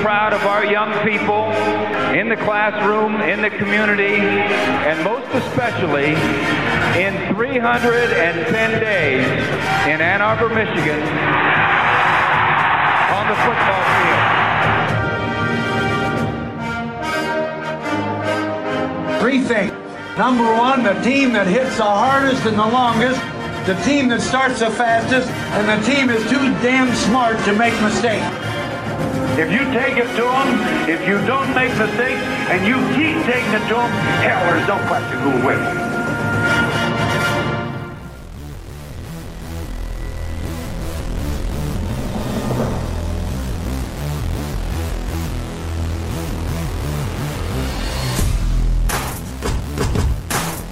Proud of our young people in the classroom, in the community, and most especially in 310 days in Ann Arbor, Michigan, on the football field. Three things. Number one, the team that hits the hardest and the longest, the team that starts the fastest, and the team is too damn smart to make mistakes. If you take it to them, if you don't make mistakes, and you keep taking it to them, hell, there's no question who'll win.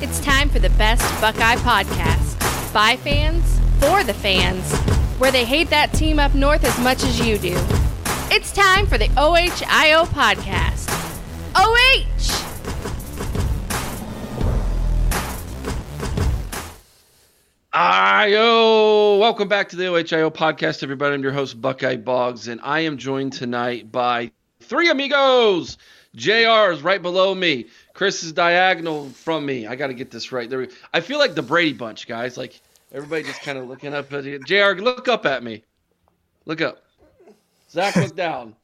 It's time for the best Buckeye podcast. By fans, for the fans, where they hate that team up north as much as you do. It's time for the OHIO podcast. OH! Ayo! Welcome back to the OHIO podcast, everybody. I'm your host, Buckeye Boggs, and I am joined tonight by three amigos. JR is right below me. Chris is diagonal from me. I got to get this right. There, I feel like the Brady Bunch, guys. Like everybody just kind of looking up at you. JR, look up at me. Look up. Zach, look down.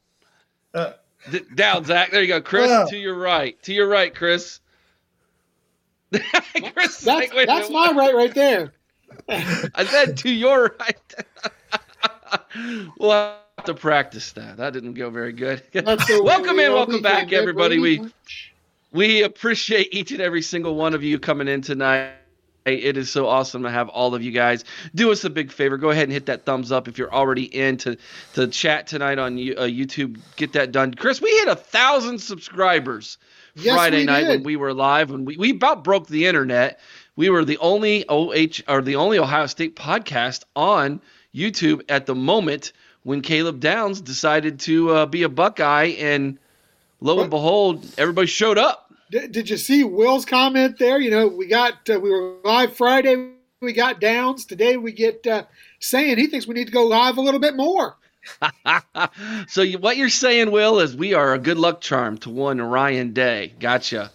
Uh, D- down, Zach. There you go. Chris, uh, to your right. To your right, Chris. Chris that's, like, that's my right right there. I said to your right. we'll have to practice that. That didn't go very good. welcome in, welcome back, everybody. We we appreciate each and every single one of you coming in tonight. It is so awesome to have all of you guys. Do us a big favor. Go ahead and hit that thumbs up if you're already in to, the chat tonight on uh, YouTube. Get that done. Chris, we hit a thousand subscribers yes, Friday night did. when we were live, When we, we about broke the internet. We were the only OH or the only Ohio State podcast on YouTube at the moment when Caleb Downs decided to uh, be a Buckeye, and lo what? and behold, everybody showed up. Did, did you see Will's comment there? You know, we got uh, we were live Friday. We got Downs today. We get uh, saying he thinks we need to go live a little bit more. so you, what you're saying, Will, is we are a good luck charm to one Ryan Day. Gotcha,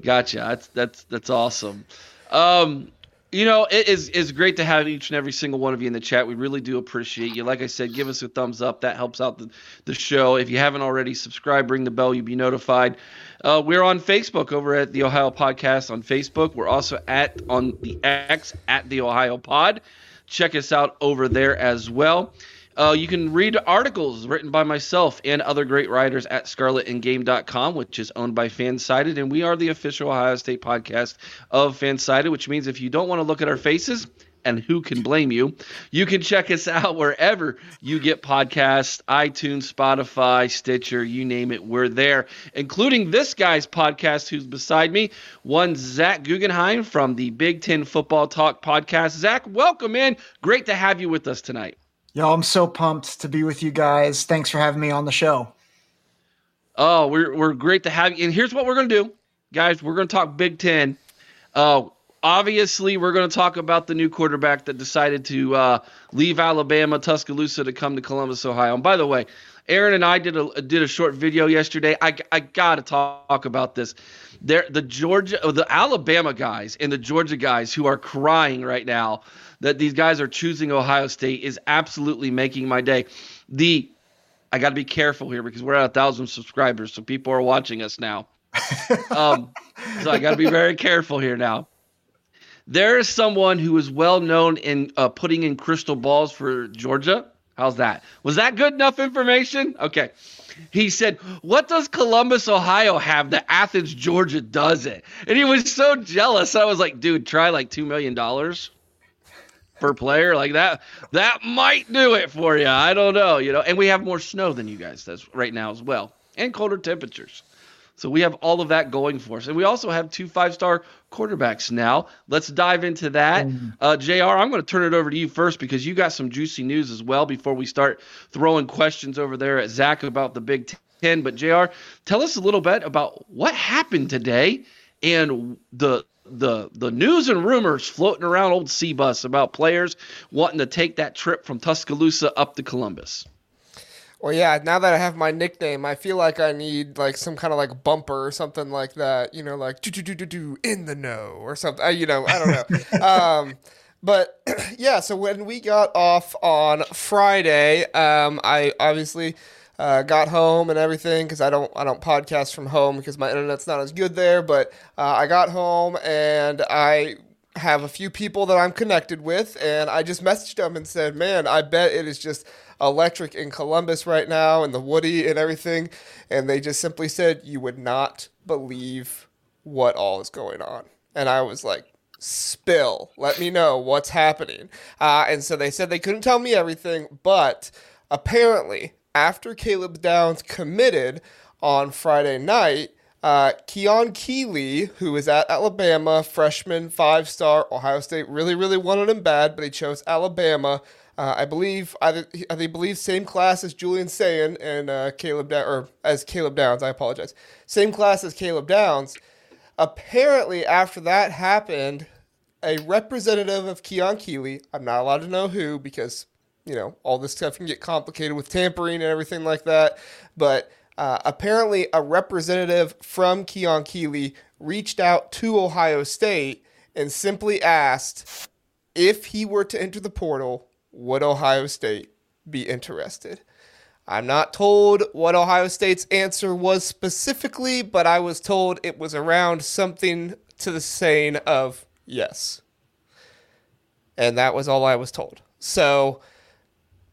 gotcha. That's that's that's awesome. Um, you know, it is is great to have each and every single one of you in the chat. We really do appreciate you. Like I said, give us a thumbs up. That helps out the, the show. If you haven't already, subscribe, ring the bell, you'll be notified. Uh, we're on Facebook over at the Ohio Podcast on Facebook. We're also at on the X at the Ohio Pod. Check us out over there as well. Uh, you can read articles written by myself and other great writers at scarletandgame.com, which is owned by Fansided. And we are the official Ohio State podcast of Fansided, which means if you don't want to look at our faces, and who can blame you? You can check us out wherever you get podcasts iTunes, Spotify, Stitcher, you name it, we're there, including this guy's podcast who's beside me, one Zack Gugenheim from the Big Ten Football Talk podcast. Zach, welcome in. Great to have you with us tonight. Yo, I'm so pumped to be with you guys. Thanks for having me on the show. Oh, we're we're great to have you. And here's what we're gonna do, guys. We're gonna talk Big Ten. Uh, obviously, we're going to talk about the new quarterback that decided to uh, leave Alabama, Tuscaloosa, to come to Columbus, Ohio. And by the way, Aaron and I did a did a short video yesterday. I, I got to talk about this. There, the Georgia, the Alabama guys and the Georgia guys who are crying right now that these guys are choosing Ohio State is absolutely making my day. The I got to be careful here because we're at a thousand subscribers, so people are watching us now. um, so I got to be very careful here now. There is someone who is well known in uh, putting in crystal balls for Georgia. How's that? Was that good enough information? Okay. He said, What does Columbus, Ohio have that Athens, Georgia doesn't? And he was so jealous. I was like, Dude, try like $2 million per player like that that might do it for you i don't know you know and we have more snow than you guys does right now as well and colder temperatures so we have all of that going for us. And we also have two five star quarterbacks now. Let's dive into that. Uh, jr i'm going to turn it over to you first because you got some juicy news as well before we start throwing questions over there at zach about the big ten. But jr tell us a little bit about what happened today and the the the news and rumors floating around old C bus about players wanting to take that trip from Tuscaloosa up to Columbus. Well, yeah. Now that I have my nickname, I feel like I need like some kind of like bumper or something like that. You know, like do do do do do in the know or something. I, you know, I don't know. um, but yeah. So when we got off on Friday, um, I obviously uh, got home and everything because I don't I don't podcast from home because my internet's not as good there. But uh, I got home and I have a few people that I'm connected with, and I just messaged them and said, "Man, I bet it is just electric in Columbus right now and the Woody and everything." And they just simply said, "You would not believe what all is going on." And I was like, spill. Let me know what's happening. Uh, and so they said they couldn't tell me everything, but apparently after Caleb Downs committed on Friday night, uh, Keon Keeley, who is at Alabama, freshman, five star, Ohio State really, really wanted him bad, but he chose Alabama. Uh, I believe I, I believe same class as Julian Sayin and uh, Caleb da- or as Caleb Downs. I apologize. Same class as Caleb Downs. Apparently, after that happened, a representative of Keon Keeley, I'm not allowed to know who because you know, all this stuff can get complicated with tampering and everything like that. But uh, apparently, a representative from Keon Keeley reached out to Ohio State and simply asked if he were to enter the portal, would Ohio State be interested? I'm not told what Ohio State's answer was specifically, but I was told it was around something to the saying of yes. And that was all I was told. So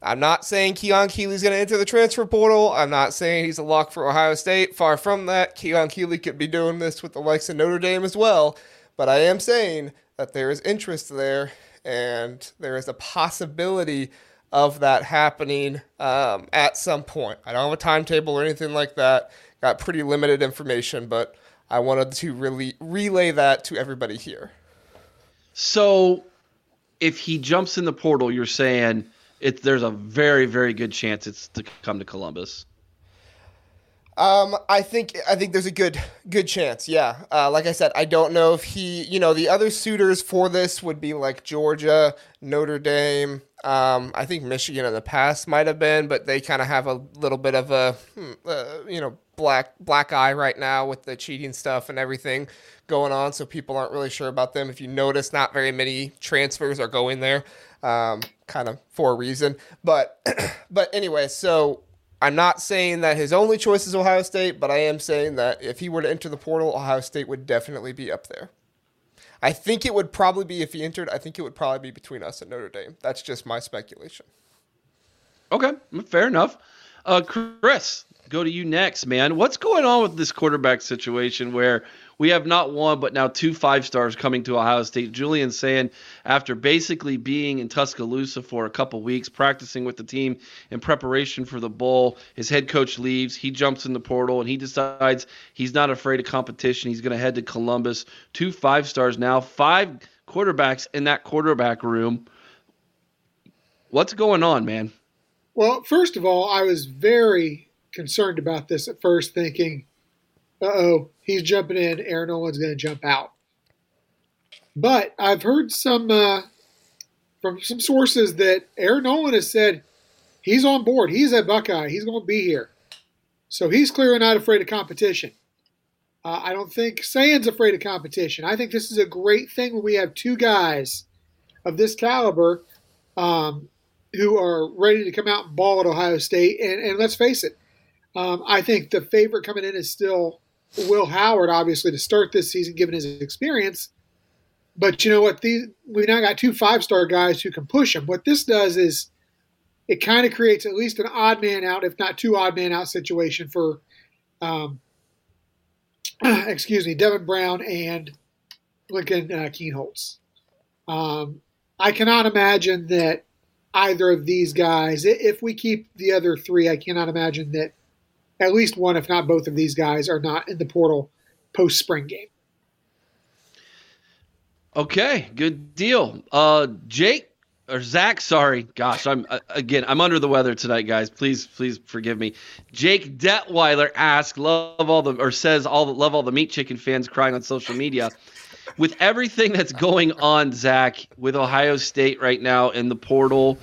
I'm not saying Keon Keeley's going to enter the transfer portal. I'm not saying he's a lock for Ohio State. Far from that. Keon Keeley could be doing this with the likes of Notre Dame as well. But I am saying that there is interest there and there is a possibility of that happening um, at some point. I don't have a timetable or anything like that. Got pretty limited information, but I wanted to really relay that to everybody here. So if he jumps in the portal, you're saying – it there's a very very good chance it's to come to Columbus. Um, I think I think there's a good good chance. Yeah, uh, like I said, I don't know if he, you know, the other suitors for this would be like Georgia, Notre Dame. Um, I think Michigan in the past might have been, but they kind of have a little bit of a, hmm, uh, you know, black black eye right now with the cheating stuff and everything going on. So people aren't really sure about them. If you notice, not very many transfers are going there um, kind of for a reason. But but anyway, so I'm not saying that his only choice is Ohio State, but I am saying that if he were to enter the portal, Ohio State would definitely be up there. I think it would probably be if he entered. I think it would probably be between us and Notre Dame. That's just my speculation. Okay, fair enough. Uh, Chris, go to you next, man. What's going on with this quarterback situation where we have not one, but now two five stars coming to Ohio State. Julian Sayin, after basically being in Tuscaloosa for a couple weeks, practicing with the team in preparation for the bowl, his head coach leaves. He jumps in the portal and he decides he's not afraid of competition. He's going to head to Columbus. Two five stars now, five quarterbacks in that quarterback room. What's going on, man? Well, first of all, I was very concerned about this at first, thinking uh oh, he's jumping in. Air Noland's going to jump out. But I've heard some uh, from some sources that Air Noland has said he's on board. He's a Buckeye. He's going to be here. So he's clearly not afraid of competition. Uh, I don't think Sayin's afraid of competition. I think this is a great thing when we have two guys of this caliber um, who are ready to come out and ball at Ohio State. And, and let's face it, um, I think the favorite coming in is still Will Howard, obviously, to start this season, given his experience. But you know what? These we've now got two five star guys who can push them. What this does is it kind of creates at least an odd man out, if not two odd man out situation for, um, excuse me, Devin Brown and Lincoln uh, Kienholz. Um, I cannot imagine that either of these guys, if we keep the other three, I cannot imagine that at least one, if not both of these guys, are not in the portal post spring game. Okay, good deal. Uh, Jake or Zach, sorry, gosh, I'm uh, again, I'm under the weather tonight, guys. Please, please forgive me. Jake Detweiler asks, love all the or says all the love all the meat chicken fans crying on social media. With everything that's going on, Zach, with Ohio State right now in the portal,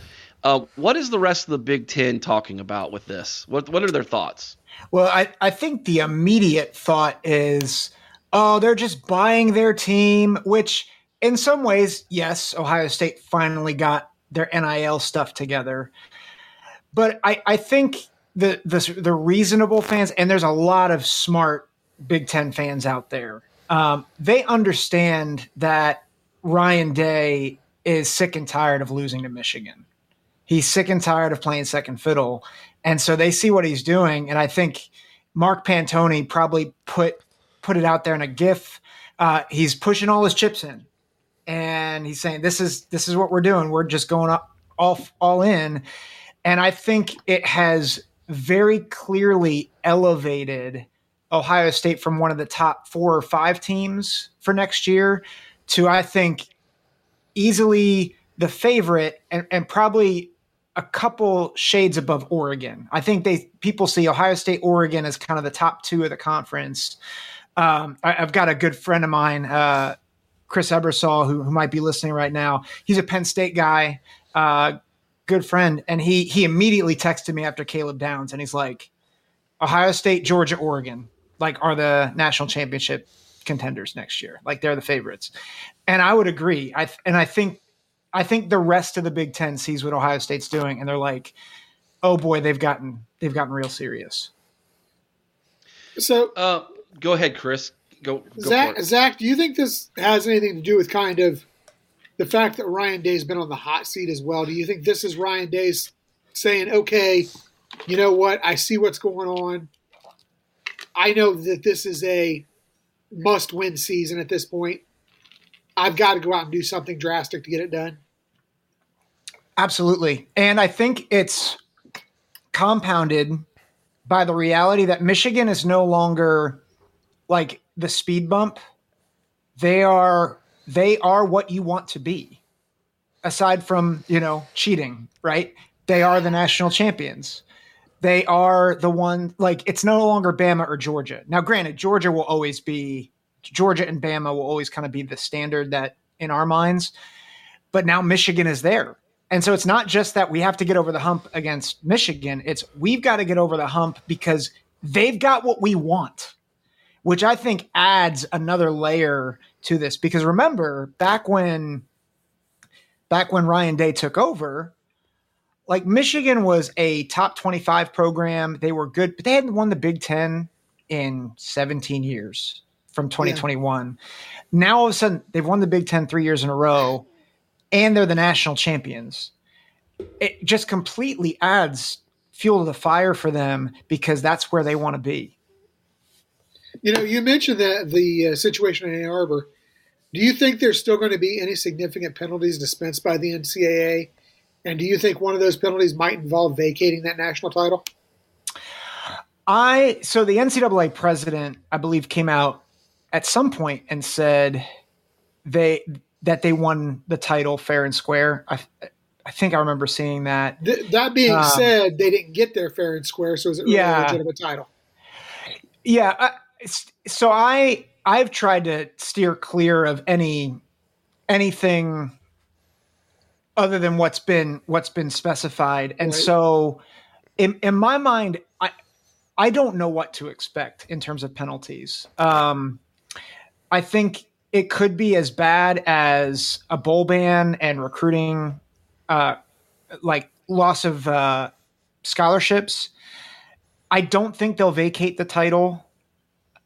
uh, what is the rest of the Big Ten talking about with this? What what are their thoughts? Well, I, I think the immediate thought is, oh, they're just buying their team, which in some ways, yes, Ohio State finally got their NIL stuff together. But I, I think the, the the reasonable fans, and there's a lot of smart Big Ten fans out there, um, they understand that Ryan Day is sick and tired of losing to Michigan. He's sick and tired of playing second fiddle. And so they see what he's doing. And I think Mark Pantoni probably put put it out there in a GIF. Uh, he's pushing all his chips in, and he's saying, "This is this is what we're doing. We're just going up all all in." And I think it has very clearly elevated Ohio State from one of the top four or five teams for next year to I think easily the favorite and, and probably a couple shades above Oregon. I think they people see Ohio State, Oregon as kind of the top two of the conference. Um, I, have got a good friend of mine, uh, Chris Ebersol, who, who, might be listening right now. He's a Penn State guy, uh, good friend, and he he immediately texted me after Caleb Downs, and he's like, Ohio State, Georgia, Oregon, like are the national championship contenders next year. Like they're the favorites, and I would agree. I and I think I think the rest of the Big Ten sees what Ohio State's doing, and they're like, "Oh boy, they've gotten they've gotten real serious." So, uh, go ahead, Chris. Go, go Zach. Zach, do you think this has anything to do with kind of the fact that Ryan Day's been on the hot seat as well? Do you think this is Ryan Day's saying, "Okay, you know what? I see what's going on. I know that this is a must-win season at this point. I've got to go out and do something drastic to get it done." Absolutely. And I think it's compounded by the reality that Michigan is no longer like the speed bump. They are they are what you want to be. Aside from, you know, cheating, right? They are the national champions. They are the one like it's no longer Bama or Georgia. Now granted, Georgia will always be Georgia and Bama will always kind of be the standard that in our minds. But now Michigan is there and so it's not just that we have to get over the hump against Michigan, it's we've got to get over the hump because they've got what we want, which I think adds another layer to this because remember back when back when Ryan Day took over, like Michigan was a top 25 program, they were good, but they hadn't won the Big 10 in 17 years from 2021. Yeah. Now all of a sudden they've won the Big Ten three years in a row and they're the national champions. It just completely adds fuel to the fire for them because that's where they want to be. You know, you mentioned that the uh, situation in Ann Arbor. Do you think there's still going to be any significant penalties dispensed by the NCAA? And do you think one of those penalties might involve vacating that national title? I so the NCAA president, I believe, came out at some point and said they that they won the title fair and square. I, I think I remember seeing that. Th- that being um, said, they didn't get there fair and square, so it was a really yeah, legitimate title. Yeah. so I I've tried to steer clear of any anything other than what's been what's been specified. And Right. so in in my mind, I I don't know what to expect in terms of penalties. Um, I think it could be as bad as a bowl ban and recruiting, uh, like loss of uh, scholarships. I don't think they'll vacate the title,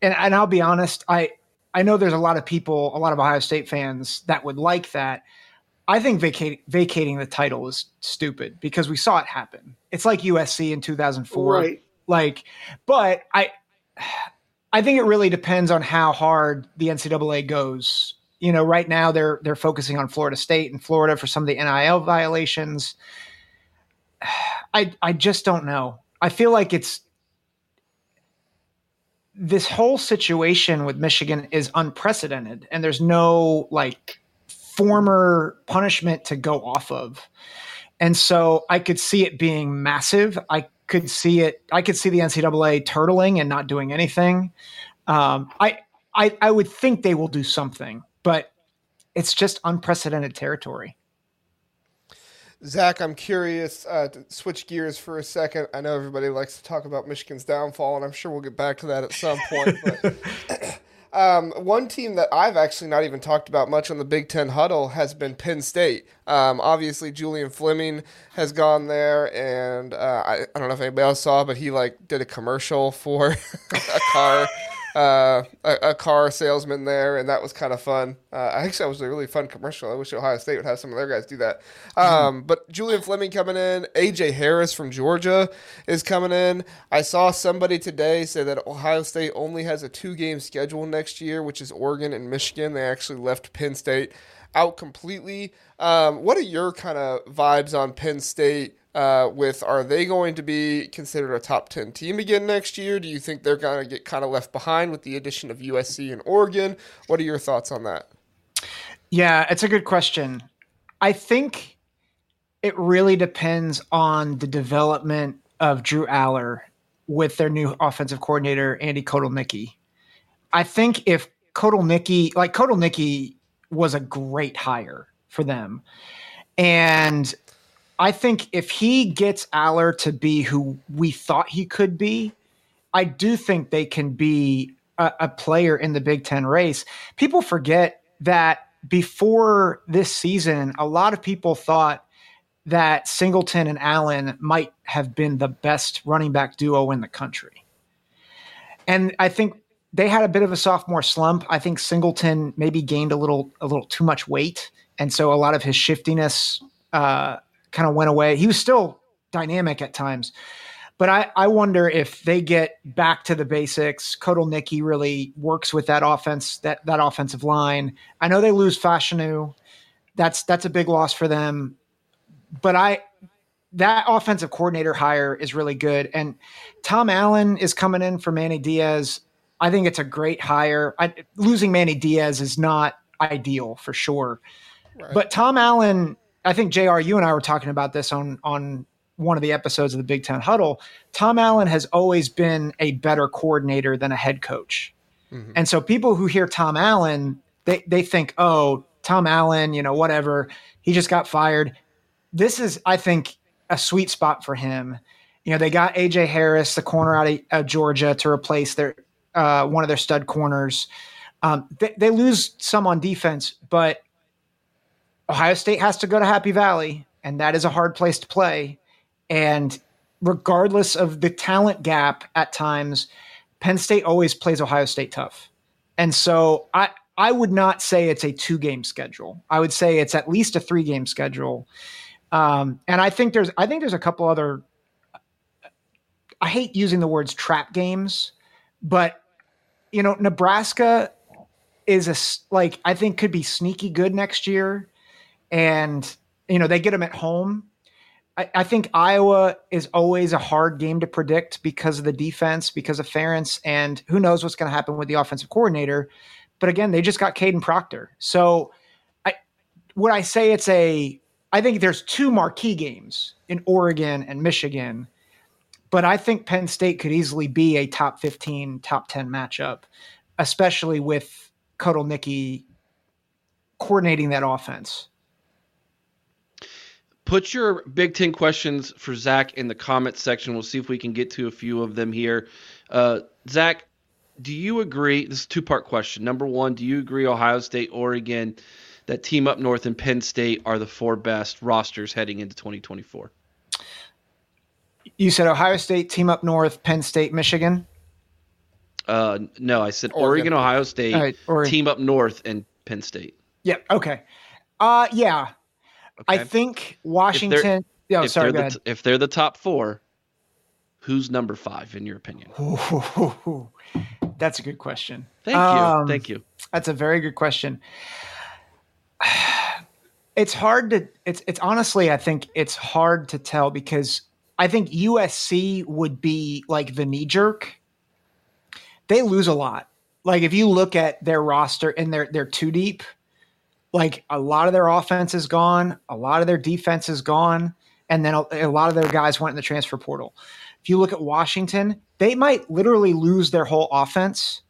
and and I'll be honest, I I know there's a lot of people, a lot of Ohio State fans that would like that. I think vacate, vacating the title is stupid because we saw it happen. It's like USC in 2004 Right. like but i i think it really depends on how hard the ncaa goes. You know right now they're they're focusing on florida state and florida for some of the nil violations. I i just don't know. I feel like it's this whole situation with michigan is unprecedented and there's no like former punishment to go off of. And so I could see it being massive. I could see it. I could see the NCAA turtling and not doing anything. Um, I, I, I would think they will do something, but it's just unprecedented territory. Zach, I'm curious uh, to switch gears for a second. I know everybody likes to talk about Michigan's downfall, and I'm sure we'll get back to that at some point. But um, one team that I've actually not even talked about much on the Big Ten huddle has been Penn State. Um, obviously, Julian Fleming has gone there, and uh, I, I don't know if anybody else saw, but he like did a commercial for a car. Uh, a, a car salesman there, and that was kind of fun. Uh, actually, that was a really fun commercial. I wish Ohio State would have some of their guys do that. Um, but Julian Fleming coming in, AJ Harris from Georgia is coming in. I saw somebody today say that Ohio State only has a two game schedule next year, which is Oregon and Michigan. They actually left Penn State out completely. Um, what are your kind of vibes on Penn State? Uh, with are they going to be considered a top 10 team again next year? Do you think they're going to get kind of left behind with the addition of USC and Oregon? What are your thoughts on that? Yeah, it's a good question. I think it really depends on the development of Drew Allar with their new offensive coordinator, Andy Kotelnicki. I think if Kotelnicki, like Kotelnicki was a great hire for them. And I think if he gets Allar to be who we thought he could be, I do think they can be a, a player in the Big Ten race. People forget that before this season, a lot of people thought that Singleton and Allen might have been the best running back duo in the country. And I think they had a bit of a sophomore slump. I think Singleton maybe gained a little a little too much weight, and so a lot of his shiftiness uh, kind of went away. He was still dynamic at times, but I, I wonder if they get back to the basics. Kotelnicki really works with that offense, that that offensive line. I know they lose Fashanu. That's that's a big loss for them. But I that offensive coordinator hire is really good. And Tom Allen is coming in for Manny Diaz. I think it's a great hire. I, losing Manny Diaz is not ideal for sure. But Tom Allen, I think JR, you and I were talking about this on on one of the episodes of the Big Ten Huddle. Tom Allen has always been a better coordinator than a head coach. And so people who hear Tom Allen, they they think, oh, Tom Allen, you know, whatever. He just got fired. This is, I think, a sweet spot for him. You know, they got AJ Harris, the corner out of uh, Georgia, to replace their uh, one of their stud corners. Um, they, they lose some on defense, but Ohio State has to go to Happy Valley, and that is a hard place to play. And regardless of the talent gap at times, Penn State always plays Ohio State tough. And so I I would not say it's a two game schedule. I would say it's at least a three game schedule. Um, and I think there's I think there's a couple other I hate using the words trap games, but you know, Nebraska is a like I think could be sneaky good next year, and you know they get them at home. I, think Iowa is always a hard game to predict because of the defense, because of Ferentz, and who knows what's going to happen with the offensive coordinator. But again, they just got Kadyn Proctor, so I would I say it's a. I think there's two marquee games in Oregon and Michigan but I think Penn State could easily be a top 15, top 10 matchup, especially with Kotelnicki coordinating that offense. Put your Big Ten questions for Zach in the comments section. We'll see if we can get to a few of them here. Uh, Zach, do you agree? This is a two part question. Number one, do you agree Ohio State, Oregon, that team up north and Penn State are the four best rosters heading into 2024? You said Ohio State, team up north, Penn State, Michigan? Uh, no, I said Oregon, Oregon Ohio State, right, Oregon. team up north, and Penn State. Yeah. Okay. Uh, yeah. Okay. I think Washington. Yeah, oh, sorry. They're the, if they're the top four, who's number five in your opinion? Ooh, that's a good question. Thank you. Um, Thank you. That's a very good question. It's hard to. It's it's honestly, I think it's hard to tell because I think USC would be like the knee jerk. They lose a lot. Like if you look at their roster and they're they're too deep like a lot of their offense is gone, a lot of their defense is gone, and then a, a, lot of their guys went in the transfer portal. If you look at Washington, they might literally lose their whole offense.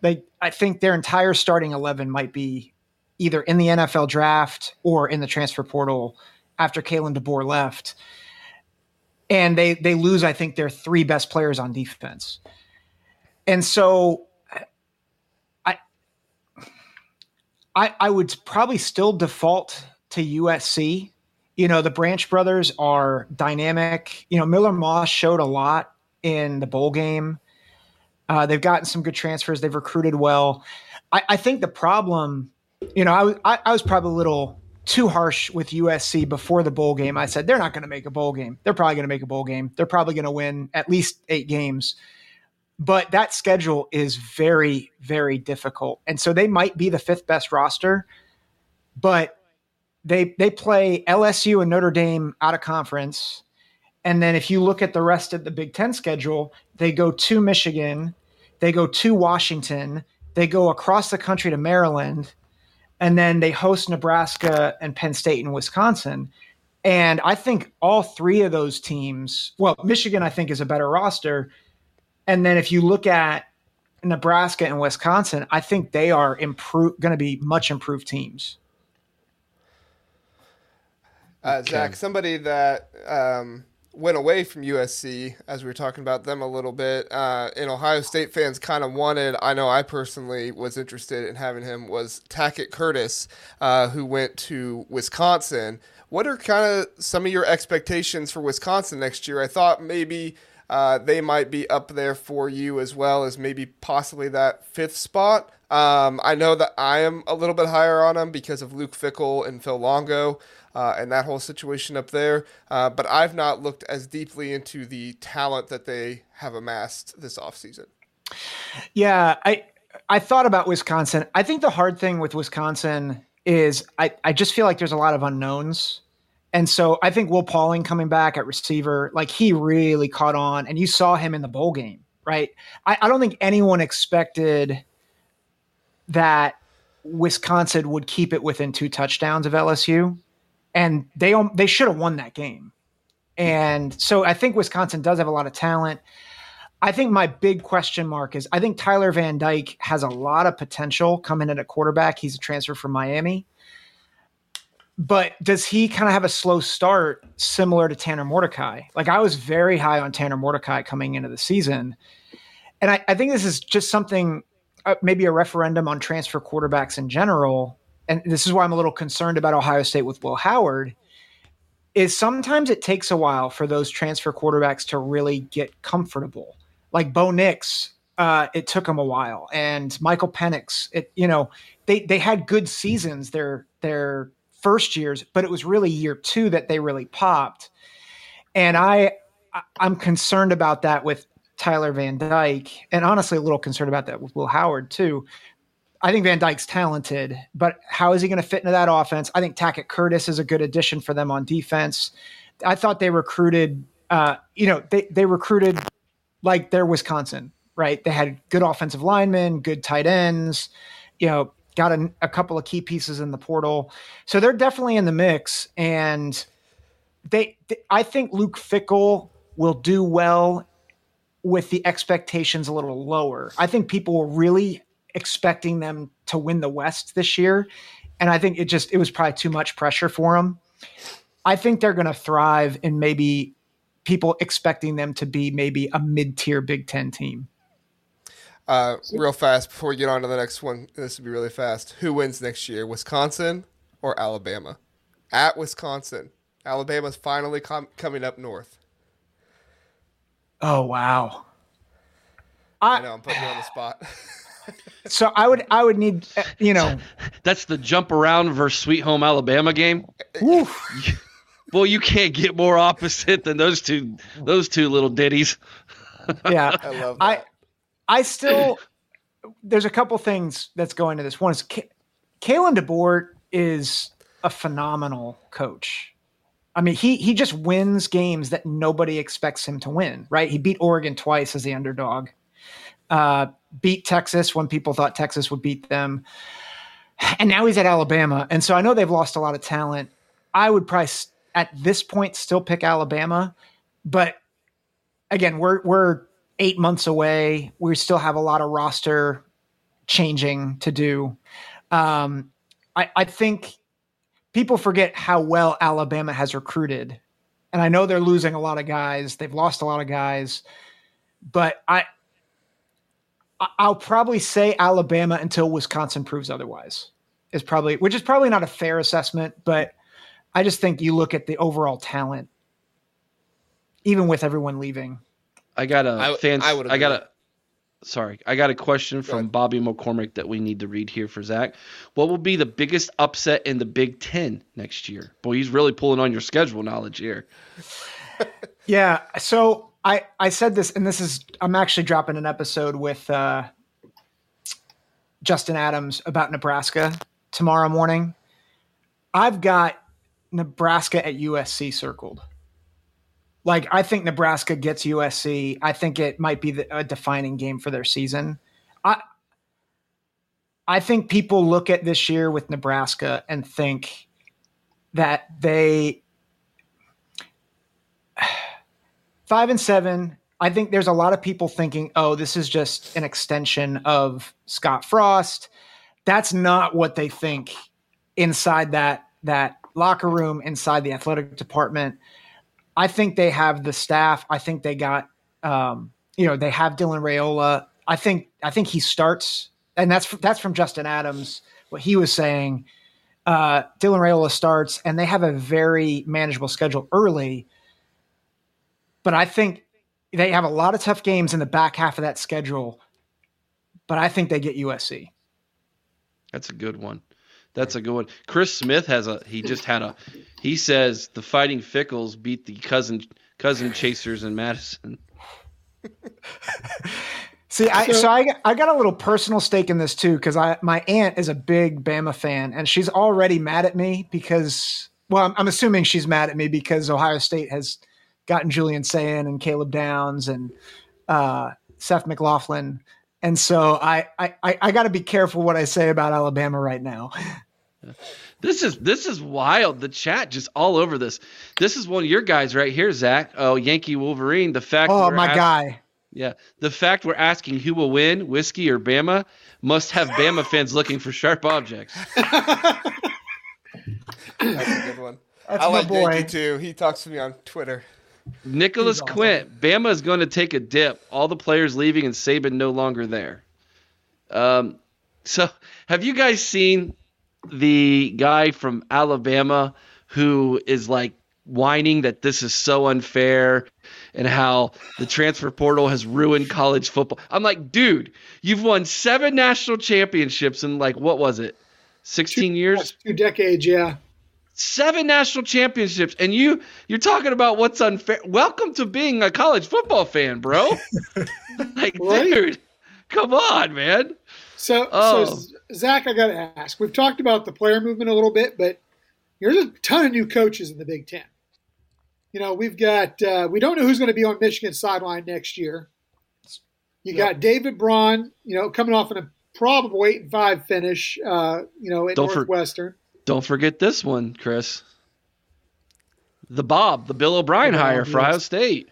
They, I think their entire starting eleven might be either in the NFL draft or in the transfer portal after Kalen DeBoer left, and they they lose. I think their three best players on defense, and so I, I would probably still default to USC. You know, the Branch brothers are dynamic. You know, Miller Moss showed a lot in the bowl game. Uh, they've gotten some good transfers. They've recruited well. I, I think the problem, you know, I, I, I was probably a little too harsh with USC before the bowl game. I said they're not going to make a bowl game. They're probably going to make a bowl game. They're probably going to win at least eight games but that schedule is very very difficult. And so they might be the fifth best roster but they they play LSU and Notre Dame out of conference. And then if you look at the rest of the Big 10 schedule they go to Michigan they go to Washington they go across the country to Maryland and then they host Nebraska and Penn State and Wisconsin. And I think all three of those teams well Michigan I think is a better roster and then if you look at Nebraska and Wisconsin, I think they are improve going to be much improved teams. Uh, okay. Zach, somebody that um, went away from USC, as we were talking about them a little bit, uh, and Ohio State fans kind of wanted. I know I personally was interested in having him. Was Tackett Curtis, uh, who went to Wisconsin. What are kind of some of your expectations for Wisconsin next year? I thought maybe uh, they might be up there for you as well as maybe possibly that fifth spot. Um, I know that I am a little bit higher on them because of Luke Fickell and Phil Longo. Uh, and that whole situation up there. Uh, but I've not looked as deeply into the talent that they have amassed this offseason. Yeah, I I thought about Wisconsin. I think the hard thing with Wisconsin is I, I just feel like there's a lot of unknowns. And so I think Will Pauling coming back at receiver, like he really caught on, and you saw him in the bowl game, right? I, I don't think anyone expected that Wisconsin would keep it within two touchdowns of LSU, and they they should have won that game. And so I think Wisconsin does have a lot of talent. I think my big question mark is I think Tyler Van Dyke has a lot of potential coming in at quarterback. He's a transfer from Miami but does he kind of have a slow start similar to Tanner Mordecai? Like I was very high on Tanner Mordecai coming into the season. And I, I think this is just something, uh, maybe a referendum on transfer quarterbacks in general. And this is why I'm a little concerned about Ohio State with Will Howard. Is sometimes it takes a while for those transfer quarterbacks to really get comfortable. Like Bo Nix, uh, it took him a while, and Michael Penix. It you know they they had good seasons. They're they're first years, but it was really year two that they really popped. And I, I'm concerned about that with Tyler Van Dyke, and honestly, a little concerned about that with Will Howard too. I think Van Dyke's talented, but how is he going to fit into that offense? I think Tackett Curtis is a good addition for them on defense. I thought they recruited, uh, you know, they they recruited like they're Wisconsin, right? They had good offensive linemen, good tight ends, you know, got a, a couple of key pieces in the portal. So they're definitely in the mix. And they, they I think Luke Fickell will do well with the expectations a little lower. I think people were really expecting them to win the West this year. and I think it just it was probably too much pressure for them. I think they're going to thrive in maybe people expecting them to be maybe a mid-tier Big Ten team. Uh, real fast before we get on to the next one, this will be really fast. Who wins next year, Wisconsin or Alabama? At Wisconsin, Alabama's finally com- coming up north. Oh wow! I, I know I'm putting you on the spot. so I would I would need uh, you know that's the jump around versus Sweet Home Alabama game. Oof. well, you can't get more opposite than those two those two little ditties. yeah, I love that. I I still there's a couple things that's going to this. One is K- Kalen DeBoer is a phenomenal coach. I mean, he he just wins games that nobody expects him to win. Right? He beat Oregon twice as the underdog. Uh, beat Texas when people thought Texas would beat them, and now he's at Alabama. And so I know they've lost a lot of talent. I would probably at this point still pick Alabama, but again, we're we're eight months away. We still have a lot of roster changing to do. Um, I, I think people forget how well Alabama has recruited. And I know they're losing a lot of guys. They've lost a lot of guys. But I I'll probably say Alabama until Wisconsin proves otherwise. Is probably which is probably not a fair assessment, but I just think you look at the overall talent, even with everyone leaving. I got a I- fan. I I, got a. Sorry, I got a question from ahead. Bobby McCormick that we need to read here for Zach. What will be the biggest upset in the Big Ten next year? Boy, he's really pulling on your schedule knowledge here. Yeah. So I I said this, and this is I'm actually dropping an episode with uh, Justin Adams about Nebraska tomorrow morning. I've got Nebraska at USC circled. Like I think Nebraska gets USC. I think it might be the, a defining game for their season. I I think people look at this year with Nebraska and think that they five and seven. I think there's a lot of people thinking, oh, this is just an extension of Scott Frost. That's not what they think inside that that locker room, inside the athletic department. I think they have the staff. I think they got, um, you know, they have Dylan Raiola. I think I think he starts, and that's that's from Justin Adams. What he was saying, uh, Dylan Raiola starts, and they have a very manageable schedule early but I think they have a lot of tough games in the back half of that schedule. But I think they get USC. That's a good one. That's a good one. Chris Smith has a. He just had a. He says the Fighting Fickles beat the cousin cousin chasers in Madison. See, I, so I, I got a little personal stake in this too because I my aunt is a big Bama fan and she's already mad at me because well I'm, I'm assuming she's mad at me because Ohio State has gotten Julian Sayin and Caleb Downs and uh, Seth McLaughlin and so I I, I, I got to be careful what I say about Alabama right now. This is this is wild. The chat just all over this. This is one of your guys right here, Zach. Oh, Yankee Wolverine. The fact. Oh my ask- guy. Yeah, the fact we're asking who will win, whiskey or Bama, must have Bama fans looking for sharp objects. That's a good one. That's I my like boy. Yankee too. He talks to me on Twitter. Nicholas He's awesome. Quint, Bama is going to take a dip. All the players leaving and Saban no longer there. Um, so have you guys seen the guy from Alabama who is like whining that this is so unfair and how the transfer portal has ruined college football? I'm like, dude, you've won seven national championships in like what was it? 16 years? Two decades, yeah. seven national championships and you you're talking about what's unfair welcome to being a college football fan bro like dude come on man So, Oh. so Zach, I got to ask. We've talked about the player movement a little bit, but there's a ton of new coaches in the Big Ten. You know, we've got uh, we don't know who's going to be on Michigan's sideline next year. You got David Braun, you know, coming off in a probable eight and five finish, uh, you know, at Don't for- Northwestern. don't forget this one chris the bob the bill o'brien The hire for ohio state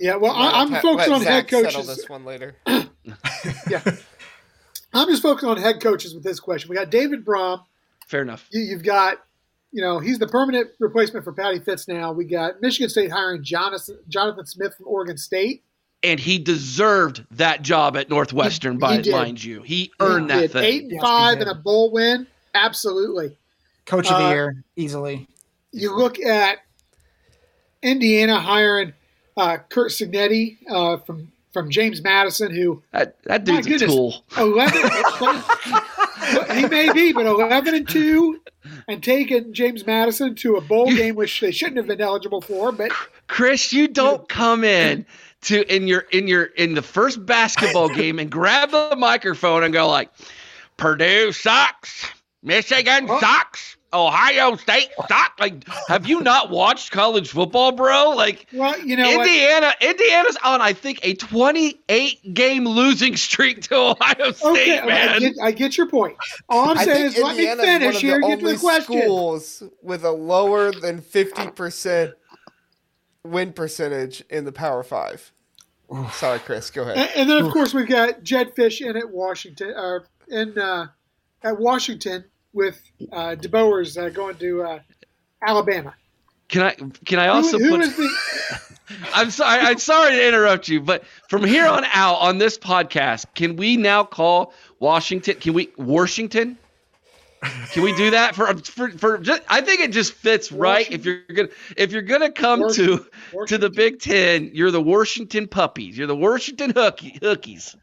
yeah, well, I, I'm Let- focused let on head coaches. Zach settle coaches. this one later. Yeah. I'm just focused on head coaches with this question. We got David Braun, Fair enough. You, you've got, you know, he's the permanent replacement for Patty Fitz now. We got Michigan State hiring Jonathan, Jonathan Smith from Oregon State. And he deserved that job at Northwestern, He- by he did. mind you. He earned He that thing. Eight and Yes, five did. and a bowl win. Absolutely. Coach of the Uh, year, easily. You look at Indiana hiring uh, Curt Cignetti uh, from from James Madison, who That, that dude's goodness. tool. 11 he may be, but 11 and 2 and taking James Madison to a bowl game which they shouldn't have been eligible for, but Chris, you don't come in to in your in your in the first basketball game and grab the microphone and go like, Purdue sucks, Michigan sucks, Ohio State sucks. Like, have you not watched college football, bro? Like, well, you know what? Indiana, Indiana's on, I think, a 28 game losing streak to Ohio State, Okay, I man. get, I get your point. All I'm I saying think is let me finish here get to the question. schools with a lower than fifty percent win percentage in the Power Five. Sorry, Chris. Go ahead. And, and then, of course, we've got Jedd Fisch in at Washington, uh, in uh, at Washington with uh, DeBoers uh, going to uh, Alabama. Can I can I also who, who put the? I'm sorry. I'm sorry to interrupt you, but from here on out on this podcast, can we now call Washington? Can we Washington? Can we do that for for, for just, I think it just fits right. If you're gonna if you're gonna come to to the Big Ten, you're the Washington puppies. You're the Washington hookie, hookies,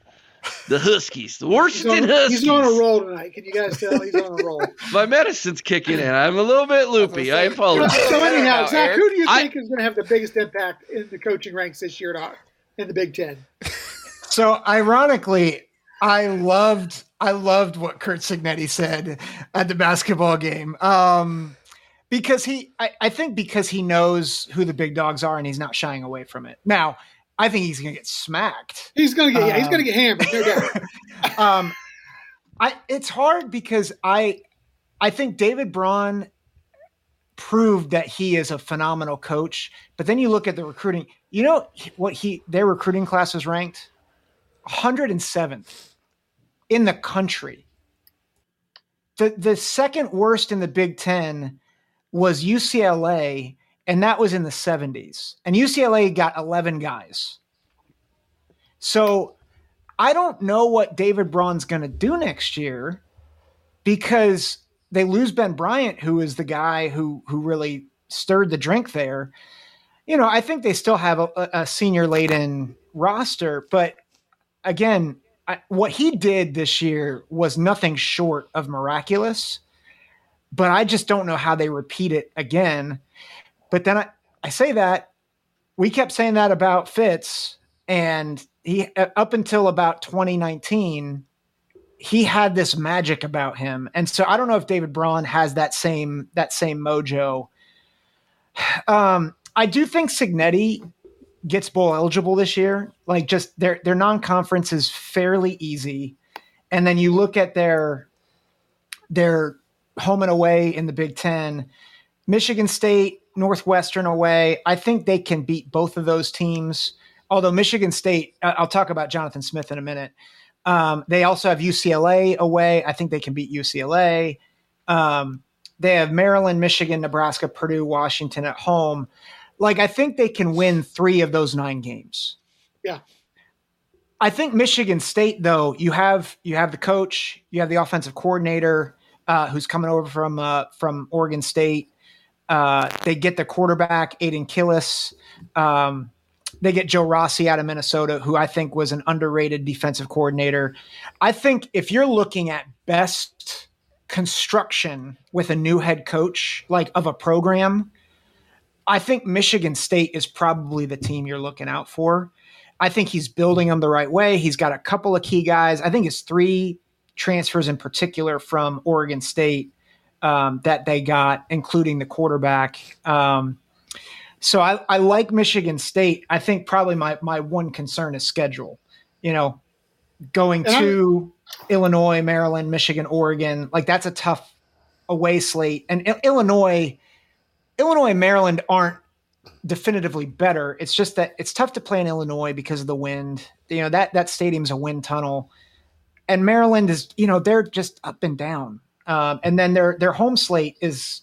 the Huskies, the He's Washington on, Huskies. he's on a roll tonight. Can you guys tell he's on a roll? My medicine's kicking in. I'm a little bit loopy. I apologize. So anyhow, Zach, who do you I- think is going to have the biggest impact in the coaching ranks this year to- in the Big Ten? So ironically, I loved I loved what Curt Cignetti said at the basketball game. Um, because he I, I think because he knows who the big dogs are and he's not shying away from it. Now, I think he's gonna get smacked. He's going to get yeah, he's Um, going to get hammered, no doubt. um, I it's hard because I I think David Braun proved that he is a phenomenal coach. But then you look at the recruiting. You know what he their recruiting class was ranked 107th in the country. The the second worst in the Big Ten was UCLA, and that was in the 70s. And UCLA got 11 guys. So I don't know what David Braun's going to do next year because they lose Ben Bryant, who is the guy who who really stirred the drink there. You know, I think they still have a, a senior laden roster, but again, I, what he did this year was nothing short of miraculous. But I just don't know how they repeat it again. But then I, I say that we kept saying that about Fitz, and he up until about 2019 he had this magic about him. And so i don't know if david braun has that same that same mojo. Um i do think Cignetti gets bowl eligible this year. Like just their their non-conference is fairly easy. And then you look at their their home and away in the big 10 michigan state northwestern away i think they can beat both of those teams although michigan state i'll talk about jonathan smith in a minute um, they also have UCLA away. I think they can beat UCLA. Um, they have Maryland, Michigan, Nebraska, Purdue, Washington at home. Like I think they can win three of those nine games. Yeah. I think Michigan State, though, you have you have the coach, you have the offensive coordinator uh, who's coming over from uh, from Oregon State. Uh, they get the quarterback Aidan Chiles. Um, they get Joe Rossi out of Minnesota, who I think was an underrated defensive coordinator. I think if you're looking at best construction with a new head coach, like of a program, I think Michigan State is probably the team you're looking out for. I think he's building them the right way. He's got a couple of key guys. I think it's three transfers in particular from Oregon State um, that they got, including the quarterback. Um, so I, I like Michigan State. I think probably my my one concern is schedule. You know, going And I'm- to Illinois, Maryland, Michigan, Oregon, like that's a tough away slate. And I- Illinois, Illinois Maryland aren't definitively better. It's just that it's tough to play in Illinois because of the wind. You know, that that stadium's a wind tunnel. And Maryland is, you know, they're just up and down. Um, and then their their home slate is,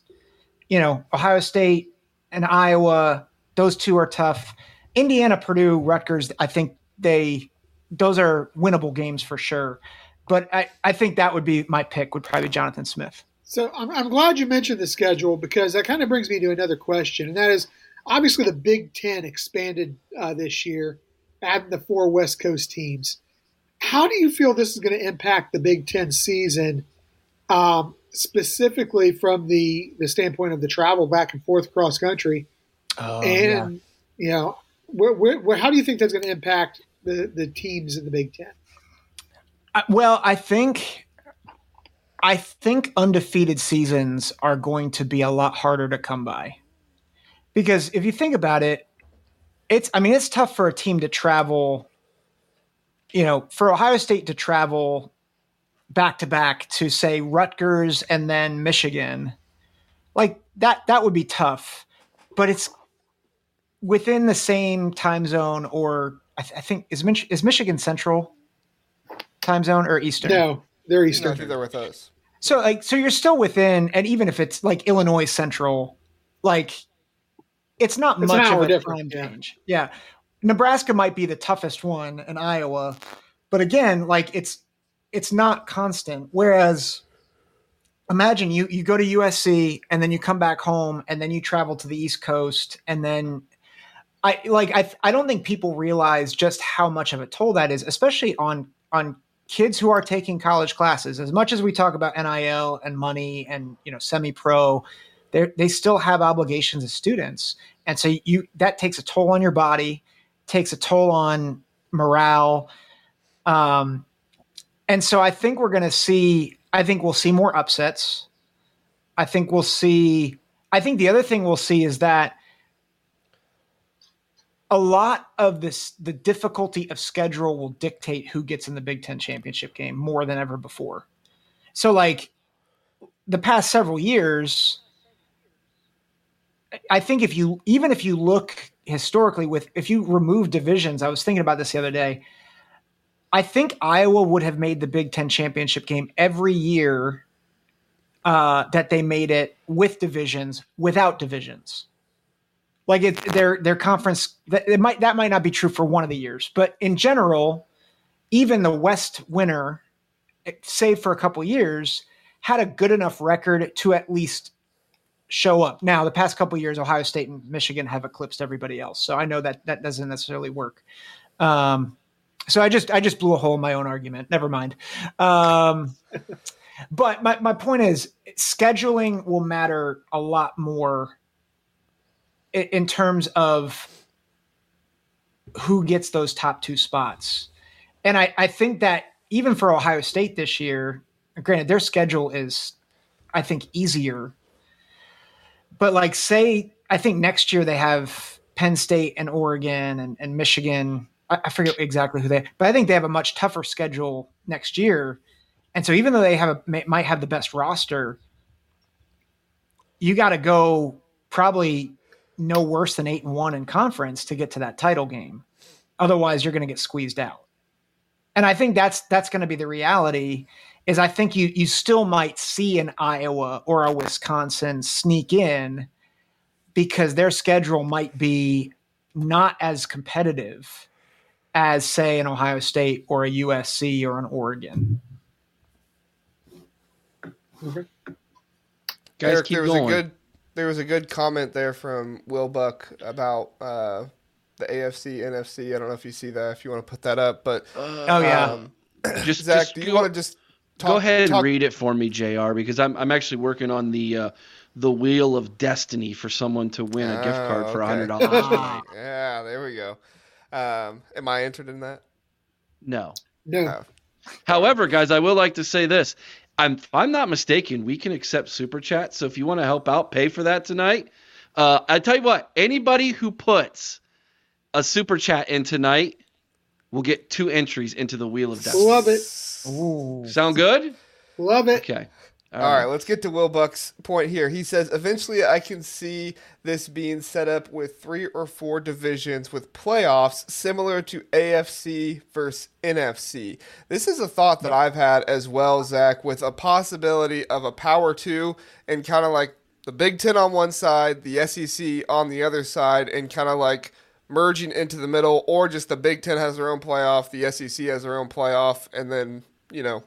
you know, Ohio State and Iowa. Those two are tough. Indiana, Purdue, Rutgers. I think they those are winnable games for sure. But I, I think that would be my pick. Would probably Jonathan Smith. So I'm, I'm glad you mentioned the schedule because that kind of brings me to another question, and that is obviously the Big Ten expanded uh, this year, adding the four West Coast teams. How do you feel this is going to impact the Big Ten season, um, specifically from the the standpoint of the travel back and forth cross country? Oh, and you know, where, where, where, how do you think that's going to impact the the teams in the Big Ten? Uh, well, I think I think undefeated seasons are going to be a lot harder to come by. Because if you think about it, it's I mean it's tough for a team to travel you know, for Ohio State to travel back to back to say Rutgers and then Michigan. Like that that would be tough. But it's within the same time zone or I, th- I think is Mich- is Michigan Central time zone or Eastern? No, they're Eastern. I think they're with us. So like so you're still within and even if it's like Illinois Central, like it's not It's much of a different, time yeah. change. Yeah. Nebraska might be the toughest one and Iowa. But again, like it's it's not constant. Whereas imagine you you go to USC and then you come back home and then you travel to the East Coast and then I like I I don't think people realize just how much of a toll that is, especially on on kids who are taking college classes. As much as we talk about NIL and money and you know semi pro, they they still have obligations as students, and so you that takes a toll on your body, takes a toll on morale. Um, and so I think we're going to see. I think we'll see more upsets. I think we'll see. I think the other thing we'll see is that a lot of this the difficulty of schedule will dictate who gets in the Big Ten championship game more than ever before. So like the past several years, I think if you even if you look historically with if you remove divisions, I was thinking about this the other day. I think Iowa would have made the Big Ten championship game every year uh, that they made it with divisions, without divisions. Like it, their their conference that might that might not be true for one of the years but in general even the west winner save for a couple years had a good enough record to at least show up. Now the past couple years ohio state and michigan have eclipsed everybody else so i know that that doesn't necessarily work. Um, so i just i just blew a hole in my own argument never mind um, but my, my point is scheduling will matter a lot more i- in terms of who gets those top two spots. And I, I think that even for Ohio State this year, granted, their schedule is, I think, easier. But like, say, I think next year they have Penn State and Oregon and, and Michigan. I, I forget exactly who they, are, but I think they have a much tougher schedule next year. And so even though they have a, may, might have the best roster, you got to go probably no worse than eight and one in conference to get to that title game. Otherwise, you're going to get squeezed out. And I think that's that's going to be the reality. Is I think you you still might see an Iowa or a Wisconsin sneak in because their schedule might be not as competitive as say an Ohio State or a USC or an Oregon. Guys, Eric, keep there was going. a good there was a good comment there from Will Buck about uh, the AFC NFC. I don't know if you see that. If you want to put that up, but Oh yeah. um, just, Zach, just do you go- want to just talk, go ahead and talk- read it for me, Jr. Because I'm I'm actually working on the uh, the wheel of destiny for someone to win a gift card Oh, for a okay. hundred dollars. Yeah, there we go. Um, am I entered in that? no. No. Oh. However, guys, I will like to say this. I'm if I'm not mistaken, we can accept super chats. So if you want to help out, pay for that tonight. Uh, I tell you what, anybody who puts a super chat in tonight will get two entries into the wheel of destiny. Love it. Ooh. Sound good? Love it. Okay. Um, All right, let's get to Will Buck's point here. He says, eventually I can see this being set up with three or four divisions with playoffs similar to AFC versus NFC. This is a thought that I've had as well, Zach, with a possibility of a power two and kind of like the Big Ten on one side, the SEC on the other side, and kind of like merging into the middle, or just the Big Ten has their own playoff, the SEC has their own playoff, and then, you know,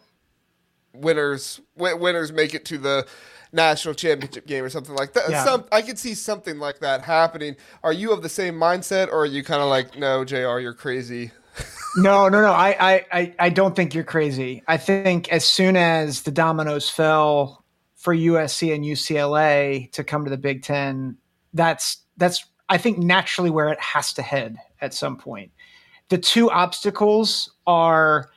winners winners make it to the national championship game or something like that. Yeah. Some I could see something like that happening. Are you of the same mindset, or are you kind of like, no, Jr., you're crazy? No, no, no. I, I, I, I don't think you're crazy. I think as soon as the dominoes fell for USC and UCLA to come to the Big Ten, that's that's I think naturally where it has to head at some point. The two obstacles are,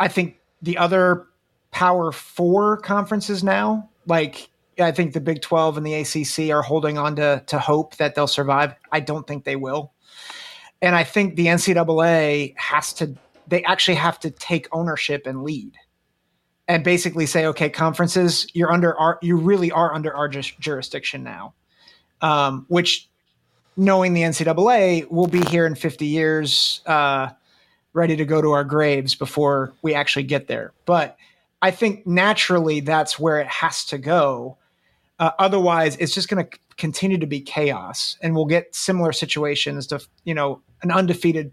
I think, the other Power Four conferences now. Like I think the Big Twelve and the ACC are holding on to to hope that they'll survive. I don't think they will and I think the NCAA has to they actually have to take ownership and lead and basically say okay conferences you're under our you really are under our jurisdiction now um, which knowing the NCAA will be here in 50 years uh, ready to go to our graves before we actually get there but I think naturally that's where it has to go uh, otherwise, it's just going to continue to be chaos, and we'll get similar situations to you know an undefeated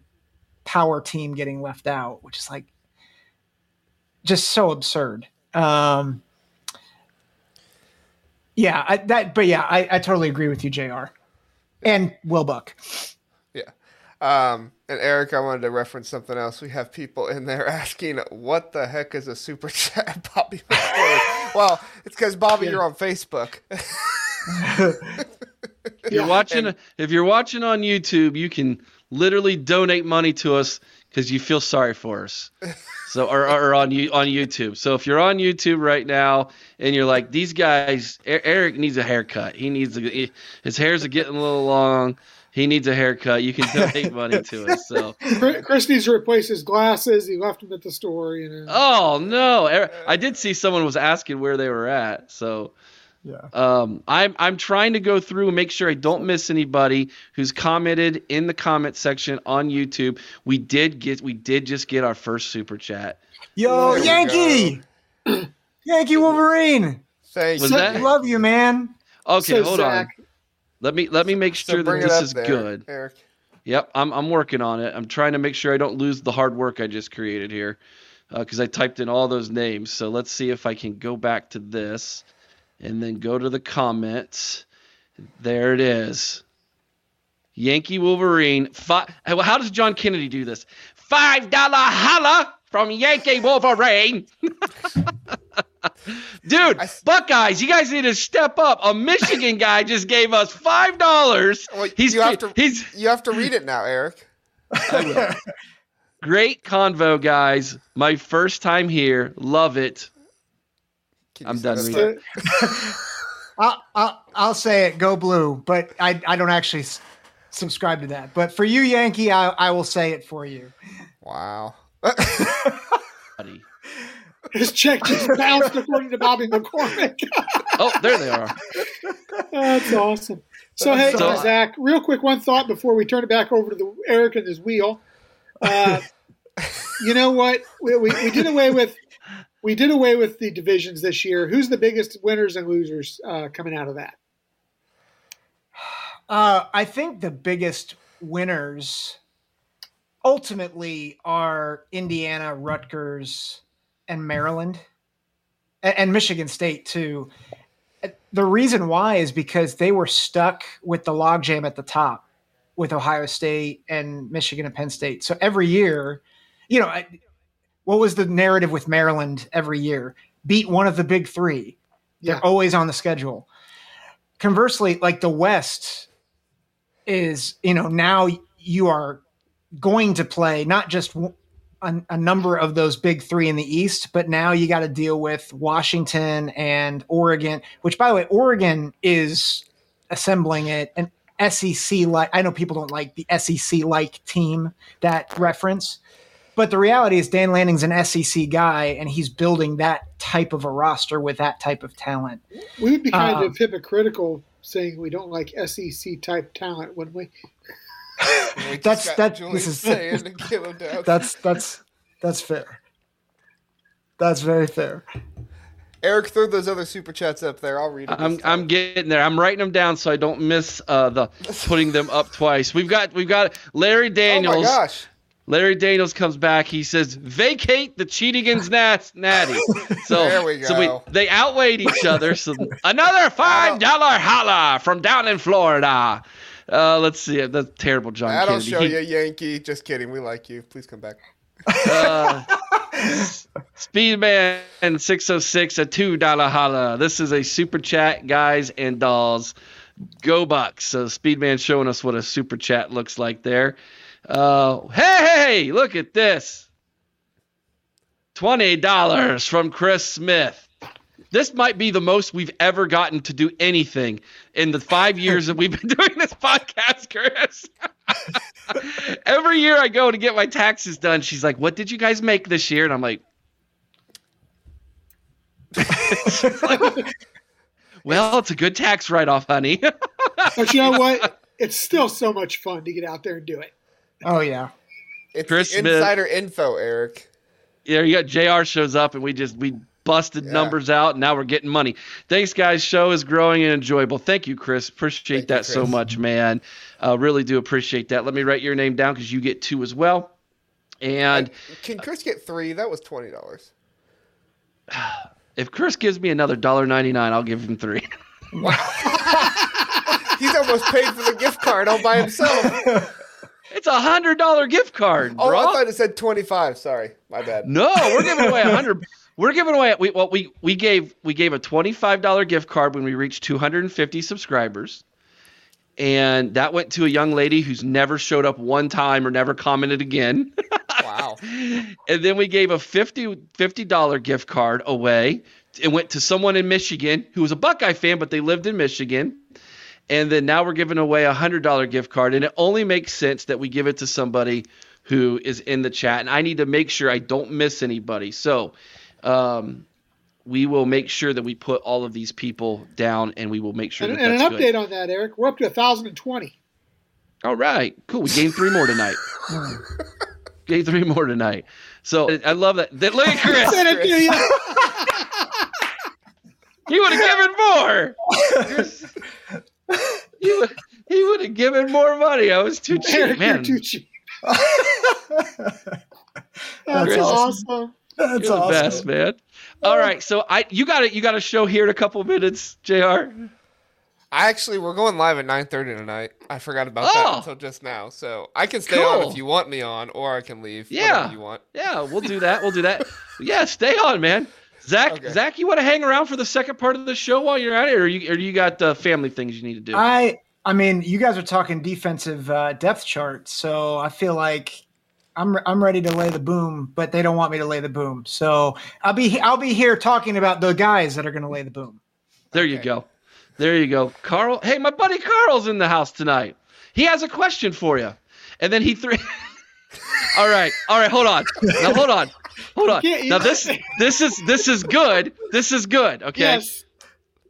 power team getting left out, which is like just so absurd. Um, yeah, I, that. But yeah, I, I totally agree with you, Jr. And Will Buck. Yeah. Um, and Eric, I wanted to reference something else. We have people in there asking, "What the heck is a super chat, Bobby?" Well, it's because Bobby, you're on Facebook. You're watching, if you're watching on YouTube, you can literally donate money to us because you feel sorry for us. So, or, or on you on YouTube. So if you're on YouTube right now and you're like, these guys, Eric needs a haircut. He needs a, his hairs are getting a little long. He needs a haircut. You can donate money to us. So, Chris Chris needs to replace his glasses. He left them at the store. You know. oh no, I did see someone was asking where they were at. So. Yeah. Um, I'm I'm trying to go through and make sure I don't miss anybody who's commented in the comment section on YouTube. We did get we did just get our first super chat. Yo, There Yankee, Yankee Wolverine. Thank Was you. that- Love you, man. Okay, So, hold on. Let me let me make sure bring that this is there, good. Eric. Yep, I'm I'm working on it. I'm trying to make sure I don't lose the hard work I just created here, uh, because I typed in all those names. So let's see if I can go back to this, and then go to the comments. There it is. Yankee Wolverine. Fi- Well, How does John Kennedy do this? Five dollar holla from Yankee Wolverine. Dude, I s- Buckeyes, you guys need to step up. A Michigan guy just gave us five dollars. Well, He's you have to he's you have to read it now, Eric. Great convo, guys. My first time here. Love it. I'm done reading. I'll, I'll, I'll say it, go blue, but I, I don't actually s- subscribe to that. But for you, Yankee, I, I will say it for you. Wow. Buddy. his check just bounced according to Bobby McCormick. Oh, there they are. That's awesome. So hey, So- Zach, real quick, one thought before we turn it back over to the Eric and his wheel. Uh, you know what? We, we, we did away with we did away with the divisions this year. Who's the biggest winners and losers uh, coming out of that? Uh, I think the biggest winners ultimately are Indiana, Rutgers, and Maryland, and, and Michigan State too. The reason why is because they were stuck with the logjam at the top with Ohio State and Michigan and Penn State. So every year, you know, I, what was the narrative with Maryland every year? Beat one of the big three. They're Yeah. always on the schedule. Conversely, like the West is, you know, now you are going to play not just w- a, a number of those big three in the East, but now you got to deal with Washington and Oregon, which, by the way, Oregon is assembling it an SEC like. I know people don't like the SEC like team that reference, But the reality is, Dan Lanning's an SEC guy, and he's building that type of a roster with that type of talent. We would be kind Um, of hypocritical saying we don't like SEC type talent, wouldn't we? We That's- that- Julian this is- saying to give him down. That's that's that's fair. That's very fair. Eric, throw those other super chats up there. I'll read them. I'm. I'm getting there. I'm writing them down so I don't miss uh, the putting them up twice. We've got we've got Larry Daniels. Oh my gosh. Larry Daniels comes back. He says, "Vacate the Cheatingans nat- natty." So, There we so we go. they outweighed each other. So another five dollar holla from down in Florida. Uh, let's see. That's terrible, John That'll Kennedy. show He- you, Yankee. Just kidding. We like you. Please come back. uh, Speedman 606 a two dollar holla. This is a super chat, guys and dolls. Go Bucks. So Speedman showing us what a super chat looks like there. Uh, hey, hey, look at this. Twenty dollars from Chris Smith. This might be the most we've ever gotten to do anything in the five years that we've been doing this podcast, Chris. Every year I go to get my taxes done, she's like, "What did you guys make this year?" And I'm like, "Well, it's a good tax write-off, honey." But you know what? It's still so much fun to get out there and do it. Oh yeah. It's Chris the Smith. insider info, Eric. yeah, you got Jr. shows up, and we just we busted Yeah. numbers out, and now we're getting money. Thanks, guys. Show is growing and enjoyable. Thank you, Chris. Appreciate Thank you, that so much, man. Uh, really do appreciate that. Let me write your name down because you get two as well. And Can Chris get three? That was twenty dollars. if Chris gives me another dollar ninety nine, I'll give him three. Wow. He's almost paid for the gift card all by himself. It's a hundred dollar gift card, Oh, bro. I thought it said twenty-five. Sorry, my bad. No, we're giving away a hundred. We're giving away. We well, we we gave we gave a twenty five dollar gift card when we reached two hundred and fifty subscribers, and that went to a young lady who's never showed up one time or never commented again. Wow. and then we gave a 50 dollar gift card away. It went to someone in Michigan who was a Buckeye fan, but they lived in Michigan. And then now we're giving away a hundred dollar gift card, and it only makes sense that we give it to somebody who is in the chat. And I need to make sure I don't miss anybody. So, um, we will make sure that we put all of these people down, and we will make sure And, that and an update good. on that, Eric. We're up to 1,020. All right, cool. We gained three more tonight. gained three more tonight. So I love that. that look at Chris. Send it to you. He would have given more. he would, he would have given more money. I was too cheap, Eric, you're man. too cheap. That's That's awesome. Awesome. You're That's the awesome. best, man. All right, so I you got it. You got a show here in a couple minutes, Jr. I actually we're going live at nine thirty tonight. I forgot about Oh. that until just now. So I can stay on if you want me on, or I can leave. Yeah. whatever you want. Yeah, we'll do that. We'll do that. yeah, stay on, man. Zach, Okay. Zach, you want to hang around for the second part of the show while you're at it, or you or you got uh, family things you need to do? I I mean, you guys are talking defensive uh, depth chart, so I feel like I'm I'm ready to lay the boom, but they don't want me to lay the boom. So I'll be I'll be here talking about the guys that are going to lay the boom. There you go. There you go. Carl, hey, my buddy Carl's in the house tonight. He has a question for you. And then he threw All right. All right, hold on. Now hold on. Hold on. Now this this is this is good. This is good. Okay. Yes.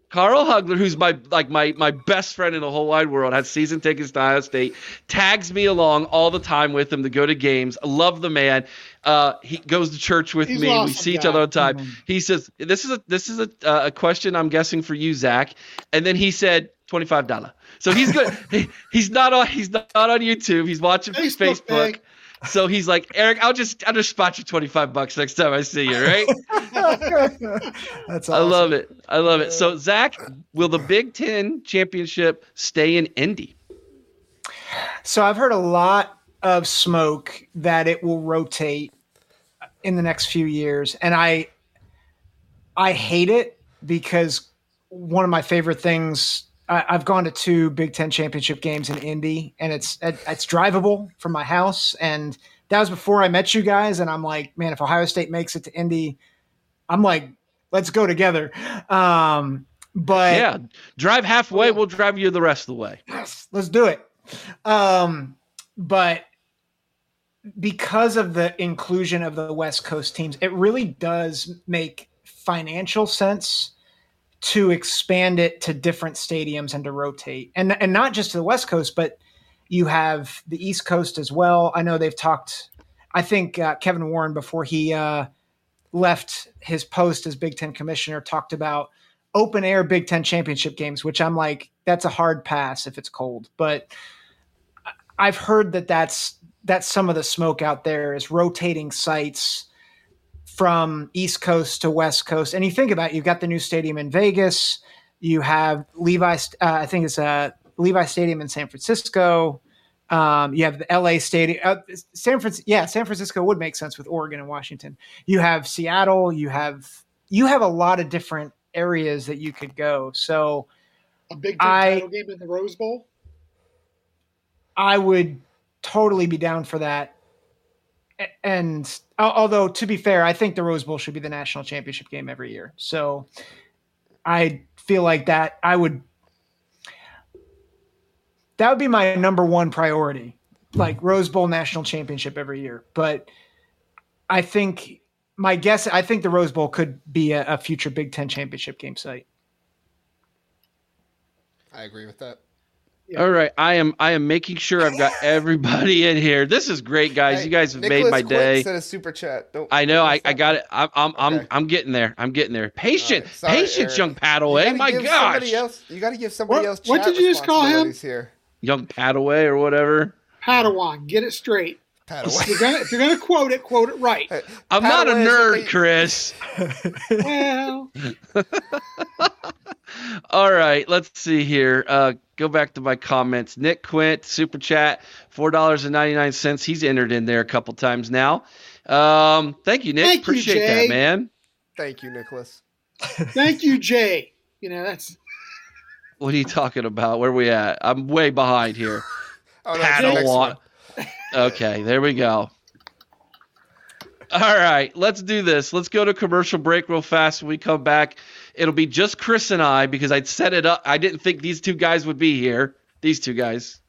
Carl Hugler, who's my like my my best friend in the whole wide world, has season tickets to Ohio State, tags me along all the time with him to go to games. I love the man. Uh, he goes to church with He's me. an we awesome see each other all the time. He says, "This is a this is a uh, a question I'm guessing for you, Zach." And then he said, 25 dollar. So he's good. he, he's not on he's not on YouTube. He's watching Facebook, Facebook. Man. So he's like, Eric, I'll just I'll just spot you 25 bucks next time I see you, right? That's awesome. I love it. I love it. So, Zach, will the Big Ten championship stay in Indy? So I've heard a lot of smoke that it will rotate in the next few years, and I I hate it because one of my favorite things. I, I've gone to two Big Ten championship games in Indy, and it's it's drivable from my house. And that was before I met you guys, and I'm like, man, if Ohio State makes it to Indy, I'm like, let's go together. Um, but Yeah, drive halfway. We'll drive you the rest of the way. yes, let's do it. Um, but because of the inclusion of the West Coast teams, it really does make financial sense to expand it to different stadiums and to rotate. And and not just to the West Coast, but you have the East Coast as well. I know they've talked I think uh, Kevin Warren before he uh, left his post as Big 10 commissioner talked about open air Big 10 championship games, which I'm like that's a hard pass if it's cold, but I've heard that that's that's some of the smoke out there is rotating sites from East Coast to West Coast. And you think about it, you've got the new stadium in Vegas, you have Levi, uh, I think it's a uh, Levi Stadium in San Francisco. Um, you have the LA Stadium, uh, San Francisco. Yeah, San Francisco would make sense with Oregon and Washington. You have Seattle. You have you have a lot of different areas that you could go. So a Big I, title game in the Rose Bowl. I would totally be down for that. And although to be fair, I think the Rose Bowl should be the national championship game every year. So I feel like that I would that would be my number one priority. Like Rose Bowl national championship every year. But I think my guess I think the Rose Bowl could be a, a future Big Ten championship game site. I agree with that. Yeah. All right, I am I am making sure I've got everybody in here. This is great, guys. Hey, you guys have Nicholas made my day. Said a super chat. Don't, I know. I, I got it. I'm I'm, okay. I'm I'm getting there. I'm getting there. Patient, right. Sorry, patience, young Padaway. Eh? My gosh. Else, you got to give somebody what, else. What did you just call him? Here. Young Padaway eh, or whatever. Padawan. Get it straight. If you're, gonna, if you're gonna quote it, quote it right. Hey, I'm not a nerd, Chris. well. All right, let's see here. Uh, go back to my comments. Nick Quint, super chat, four dollars and ninety nine cents. He's entered in there a couple times now. Um, thank you, Nick. Thank Appreciate you, that, man. Thank you, Nicholas. thank you, Jay. You know that's. What are you talking about? Where are we at? I'm way behind here. oh, no, Padawan. okay, there we go. All right, let's do this. Let's go to commercial break real fast. When we come back, it'll be just Chris and I because I'd set it up. I didn't think these two guys would be here. These two guys,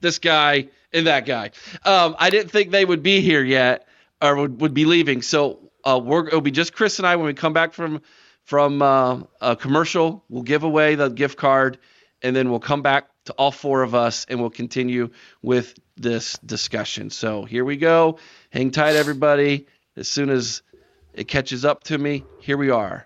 this guy and that guy. Um, I didn't think they would be here yet or would, would be leaving. So uh, we're, it'll be just Chris and I when we come back from from uh, a commercial. We'll give away the gift card, and then we'll come back to all four of us and we'll continue with this discussion. So here we go. Hang tight, everybody. As soon as it catches up to me, here we are.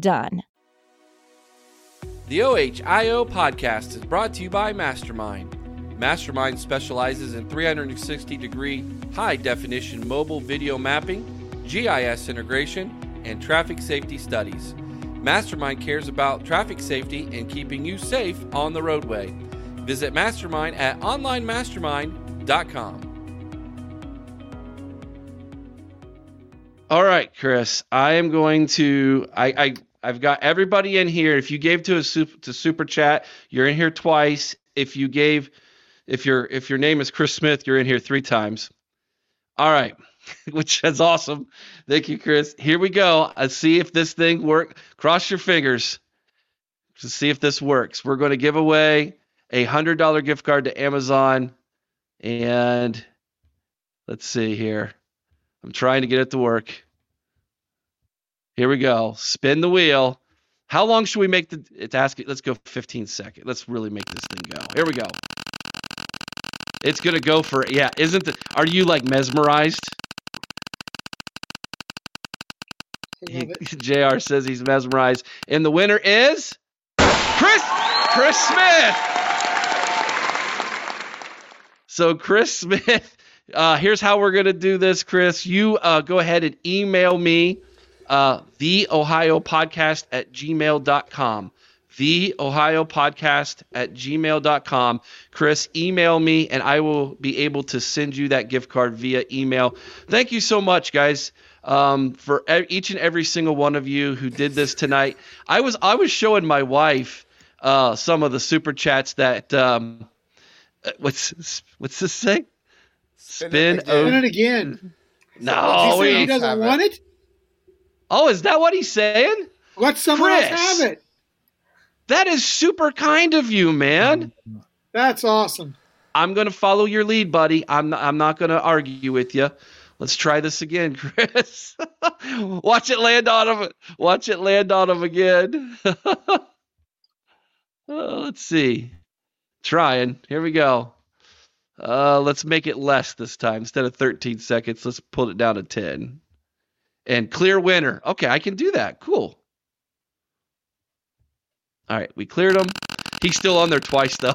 done. The OHIO podcast is brought to you by Mastermind. Mastermind specializes in 360 degree high definition mobile video mapping, GIS integration, and traffic safety studies. Mastermind cares about traffic safety and keeping you safe on the roadway. Visit Mastermind at onlinemastermind.com. All right, Chris. I am going to. I, I I've got everybody in here. If you gave to a super, to super chat, you're in here twice. If you gave, if your if your name is Chris Smith, you're in here three times. All right, which is awesome. Thank you, Chris. Here we go. Let's see if this thing work. Cross your fingers to see if this works. We're going to give away a hundred dollar gift card to Amazon, and let's see here. I'm trying to get it to work. Here we go. Spin the wheel. How long should we make the? It's asking. Let's go 15 seconds. Let's really make this thing go. Here we go. It's gonna go for yeah. Isn't the? Are you like mesmerized? He, Jr. says he's mesmerized, and the winner is Chris Chris Smith. So, Chris Smith, uh, here's how we're going to do this, Chris. You uh, go ahead and email me, uh, the Ohio podcast at gmail.com. the Ohio podcast at gmail.com. Chris, email me and I will be able to send you that gift card via email. Thank you so much, guys. Um, for e- each and every single one of you who did this tonight, I was I was showing my wife uh, some of the super chats that um, uh, what's what's this thing? Spin, it o- Spin it again. No, he he doesn't have it. want it. Oh, is that what he's saying? Let someone else have it. That is super kind of you, man. That's awesome. I'm going to follow your lead, buddy. I'm not, I'm not going to argue with you. Let's try this again, Chris. Watch it land on him. Watch it land on him again. Uh, let's see. Trying. Here we go. Uh, let's make it less this time. Instead of 13 seconds, let's pull it down to 10. And clear winner. Okay, I can do that. Cool. All right, we cleared him. He's still on there twice, though.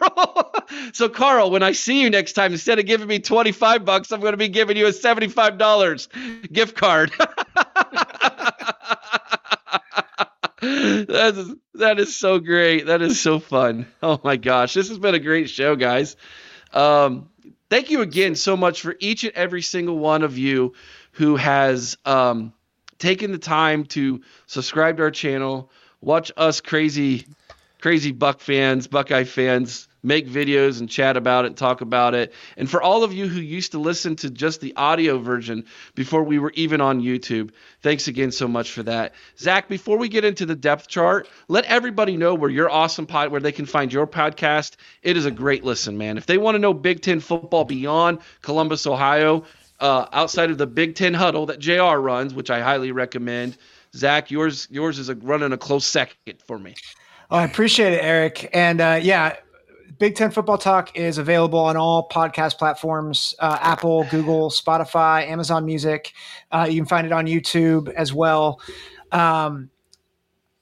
Carl. so Carl, when I see you next time, instead of giving me 25 bucks, I'm going to be giving you a $75 gift card. that is that is so great. That is so fun. Oh my gosh, this has been a great show, guys. Um, thank you again so much for each and every single one of you who has um, taken the time to subscribe to our channel, watch us crazy crazy Buck fans, Buckeye fans make videos and chat about it talk about it. And for all of you who used to listen to just the audio version before we were even on YouTube, thanks again so much for that. Zach, before we get into the depth chart, let everybody know where your awesome pod, where they can find your podcast. It is a great listen, man. If they want to know Big Ten football beyond Columbus, Ohio, uh, outside of the Big Ten huddle that JR runs, which I highly recommend. Zach, yours yours is a, running a close second for me. Oh, I appreciate it, Eric. And uh, yeah, Big Ten Football Talk is available on all podcast platforms uh, Apple, Google, Spotify, Amazon Music. Uh, you can find it on YouTube as well. Um,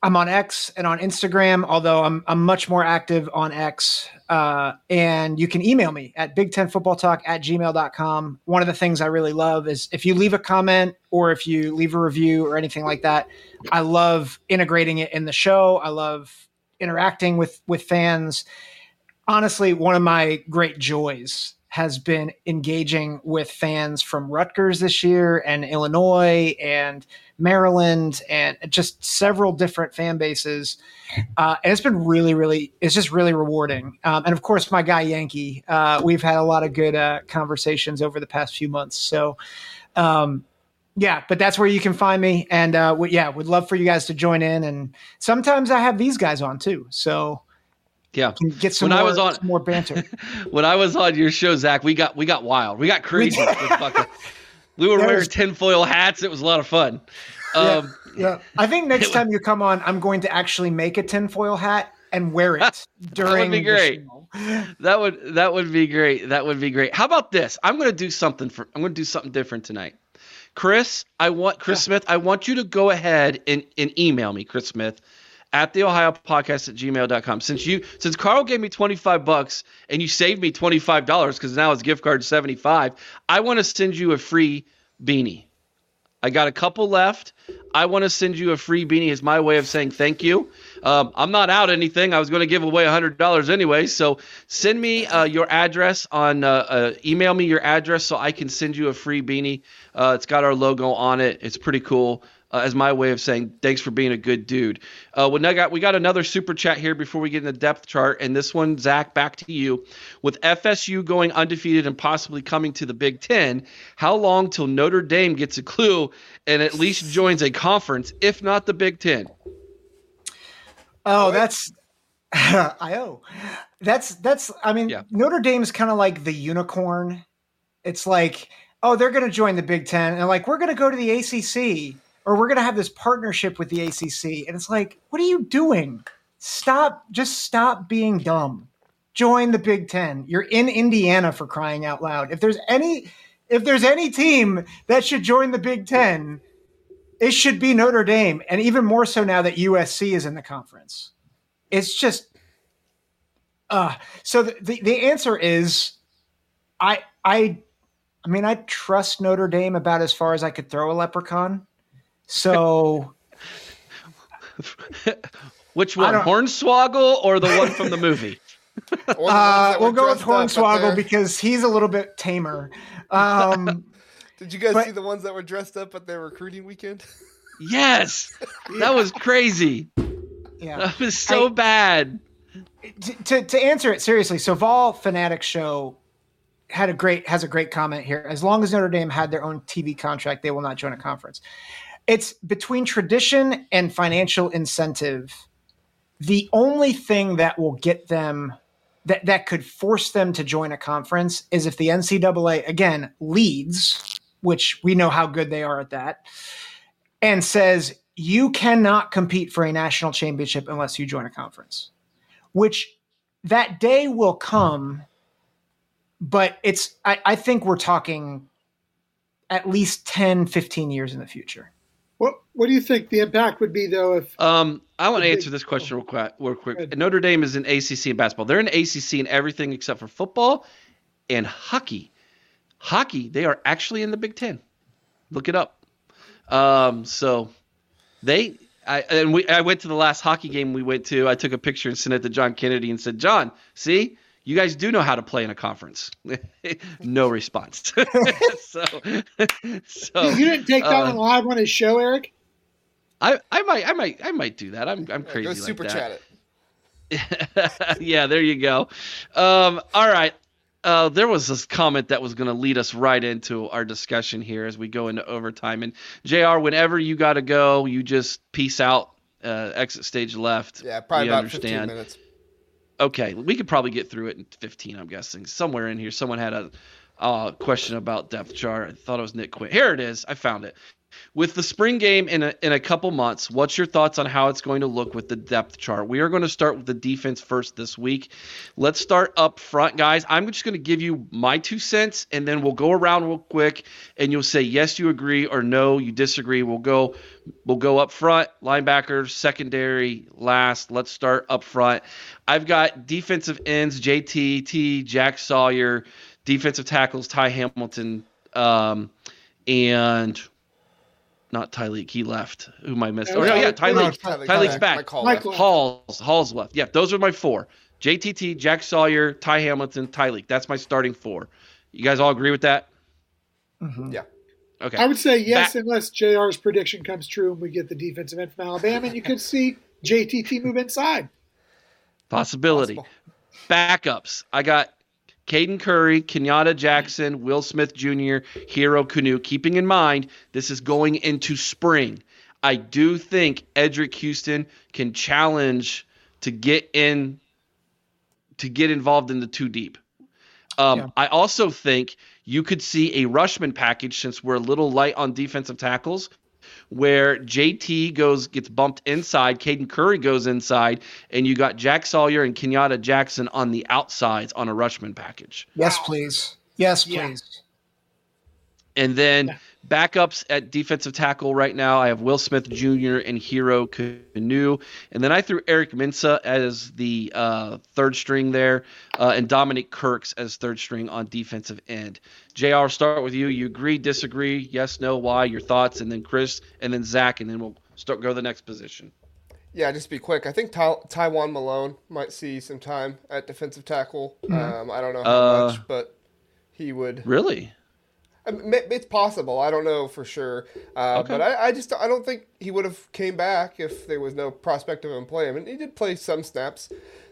I'm on X and on Instagram, although I'm, I'm much more active on X. Uh, and you can email me at Big Ten Football Talk at gmail.com. One of the things I really love is if you leave a comment or if you leave a review or anything like that, I love integrating it in the show. I love interacting with with fans. Honestly, one of my great joys has been engaging with fans from Rutgers this year and Illinois and Maryland and just several different fan bases. Uh, and it's been really, really, it's just really rewarding. Um, and of course, my guy Yankee, uh, we've had a lot of good uh, conversations over the past few months. So, um, yeah, but that's where you can find me. And uh, we, yeah, would love for you guys to join in. And sometimes I have these guys on too. So Yeah. can get some, When I more, was on- some more banter. when I was on your show, Zach, we got we got wild. We got crazy. we were wearing was- tinfoil hats. It was a lot of fun. Um, yeah. I think next time you come on, I'm going to actually make a tinfoil hat and wear it during that would be the great. show. that would that would be great. That would be great. How about this? I'm going to do something for. I'm going to do something different tonight. Chris, I want Chris Smith. I want you to go ahead and, and email me, Chris Smith, at the Ohio Podcast at gmail.com. Since you since Carl gave me 25 bucks and you saved me $25 because now it's gift card is 75, I want to send you a free beanie. I got a couple left. I want to send you a free beanie as my way of saying thank you. Um, I'm not out anything. I was going to give away $100 anyway. So send me uh, your address on, uh, uh, email me your address so I can send you a free beanie. Uh, it's got our logo on it. It's pretty cool. Uh, as my way of saying thanks for being a good dude. Uh, we got we got another super chat here before we get in the depth chart, and this one, Zach, back to you. With FSU going undefeated and possibly coming to the Big Ten, how long till Notre Dame gets a clue and at least joins a conference, if not the Big Ten? Oh, that's IO. That's that's I mean Yeah. Notre Dame's kind of like the unicorn. It's like, oh, they're going to join the Big 10 and like we're going to go to the ACC or we're going to have this partnership with the ACC. And it's like, what are you doing? Stop just stop being dumb. Join the Big 10. You're in Indiana for crying out loud. If there's any if there's any team that should join the Big 10, it should be Notre Dame, and even more so now that USC is in the conference. It's just Uh, so the, the, the answer is I I I mean I trust Notre Dame about as far as I could throw a leprechaun. So Which one, Hornswoggle or the one from the movie? uh, we'll go with Hornswoggle because he's a little bit tamer. Um, Did you guys but- see the ones that were dressed up at their recruiting weekend? Yes, that was crazy. yeah. That was so I- bad. to, to, to answer it seriously, so Vol Fanatic Show had a great has a great comment here. As long as Notre Dame had their own TV contract, they will not join a conference. It's between tradition and financial incentive. The only thing that will get them that that could force them to join a conference is if the NCAA again leads, which we know how good they are at that, and says you cannot compete for a national championship unless you join a conference which that day will come but it's I, I think we're talking at least 10 15 years in the future What What do you think the impact would be though if Um, I want to answer this question real quick. Real quick. Notre Dame is in ACC in basketball. They're in ACC in everything except for football and hockey. Hockey, they are actually in the Big Ten. Look it up. Um, so they, I and we, I went to the last hockey game we went to. I took a picture and sent it to John Kennedy and said, John, see, you guys do know how to play in a conference. no response. so, so you didn't take that uh, one live on his show, Eric? I, I might, I might, I might do that. I'm, I'm Yeah, crazy go like super that. chat it. yeah, there you go. Um, all right. Uh, there was this comment that was going to lead us right into our discussion here as we go into overtime. And JR, whenever you got to go, you just peace out, uh, exit stage left. Yeah, probably We about understand. 15 minutes. Okay, we could probably get through it in 15, I'm guessing. Somewhere in here, someone had a uh, question about depth chart. I thought it was Nick Quinn. Here it is. I found it. With the spring game in a, in a couple months, what's your thoughts on how it's going to look with the depth chart? We are going to start with the defense first this week. Let's start up front, guys. I'm just going to give you my two cents, and then we'll go around real quick, and you'll say yes, you agree, or no, you disagree. We'll go we'll go up front, linebackers, secondary, last. Let's start up front. I've got defensive ends, JT, T, Jack Sawyer, defensive tackles, Ty Hamilton, um, and not Tyleek. He left. Who am I missing? Oh, no, yeah, Tyleek. Tyleek, Tyleek's Tyleek, back. Mike Hall Mike left. Hall's Hall's left. Yeah, those are my four. JTT, Jack Sawyer, Ty Hamilton, Tyleek. That's my starting four. You guys all agree with that? Mm-hmm. Yeah. Okay. I would say yes, Back- unless JR's prediction comes true and we get the defensive end from Alabama, and you could see JTT move inside. Possibility. Possible. Backups. I got Caden Curry, Kenyatta Jackson, Will Smith Jr., Hero Kanu. Keeping in mind, this is going into spring. I do think Eddrick Houston can challenge to get in to get involved in the two deep. Um, Yeah. I also think you could see a Rushmen package since we're a little light on defensive tackles, where JT goes gets bumped inside, Caden Curry goes inside, and you got Jack Sawyer and Kenyatta Jackson on the outsides on a Rushmen package. yes please yes Yeah. please And then backups at defensive tackle right now, I have Will Smith Jr. and Hero Kanu. And then I threw Eric Minsa as the uh, third string there, uh, and Dominic Kirks as third string on defensive end. JR, start with you. You agree, disagree, yes, no, why, your thoughts, and then Chris, and then Zach, and then we'll start go to the next position. Yeah, just be quick. I think Ty- Tywone Malone might see some time at defensive tackle. Um, I don't know how Uh, much, but he would. Really? I mean, ma- it's possible. I don't know for sure, uh, Okay. but I, I just I don't think he would have came back if there was no prospect of him playing. I mean, he did play some snaps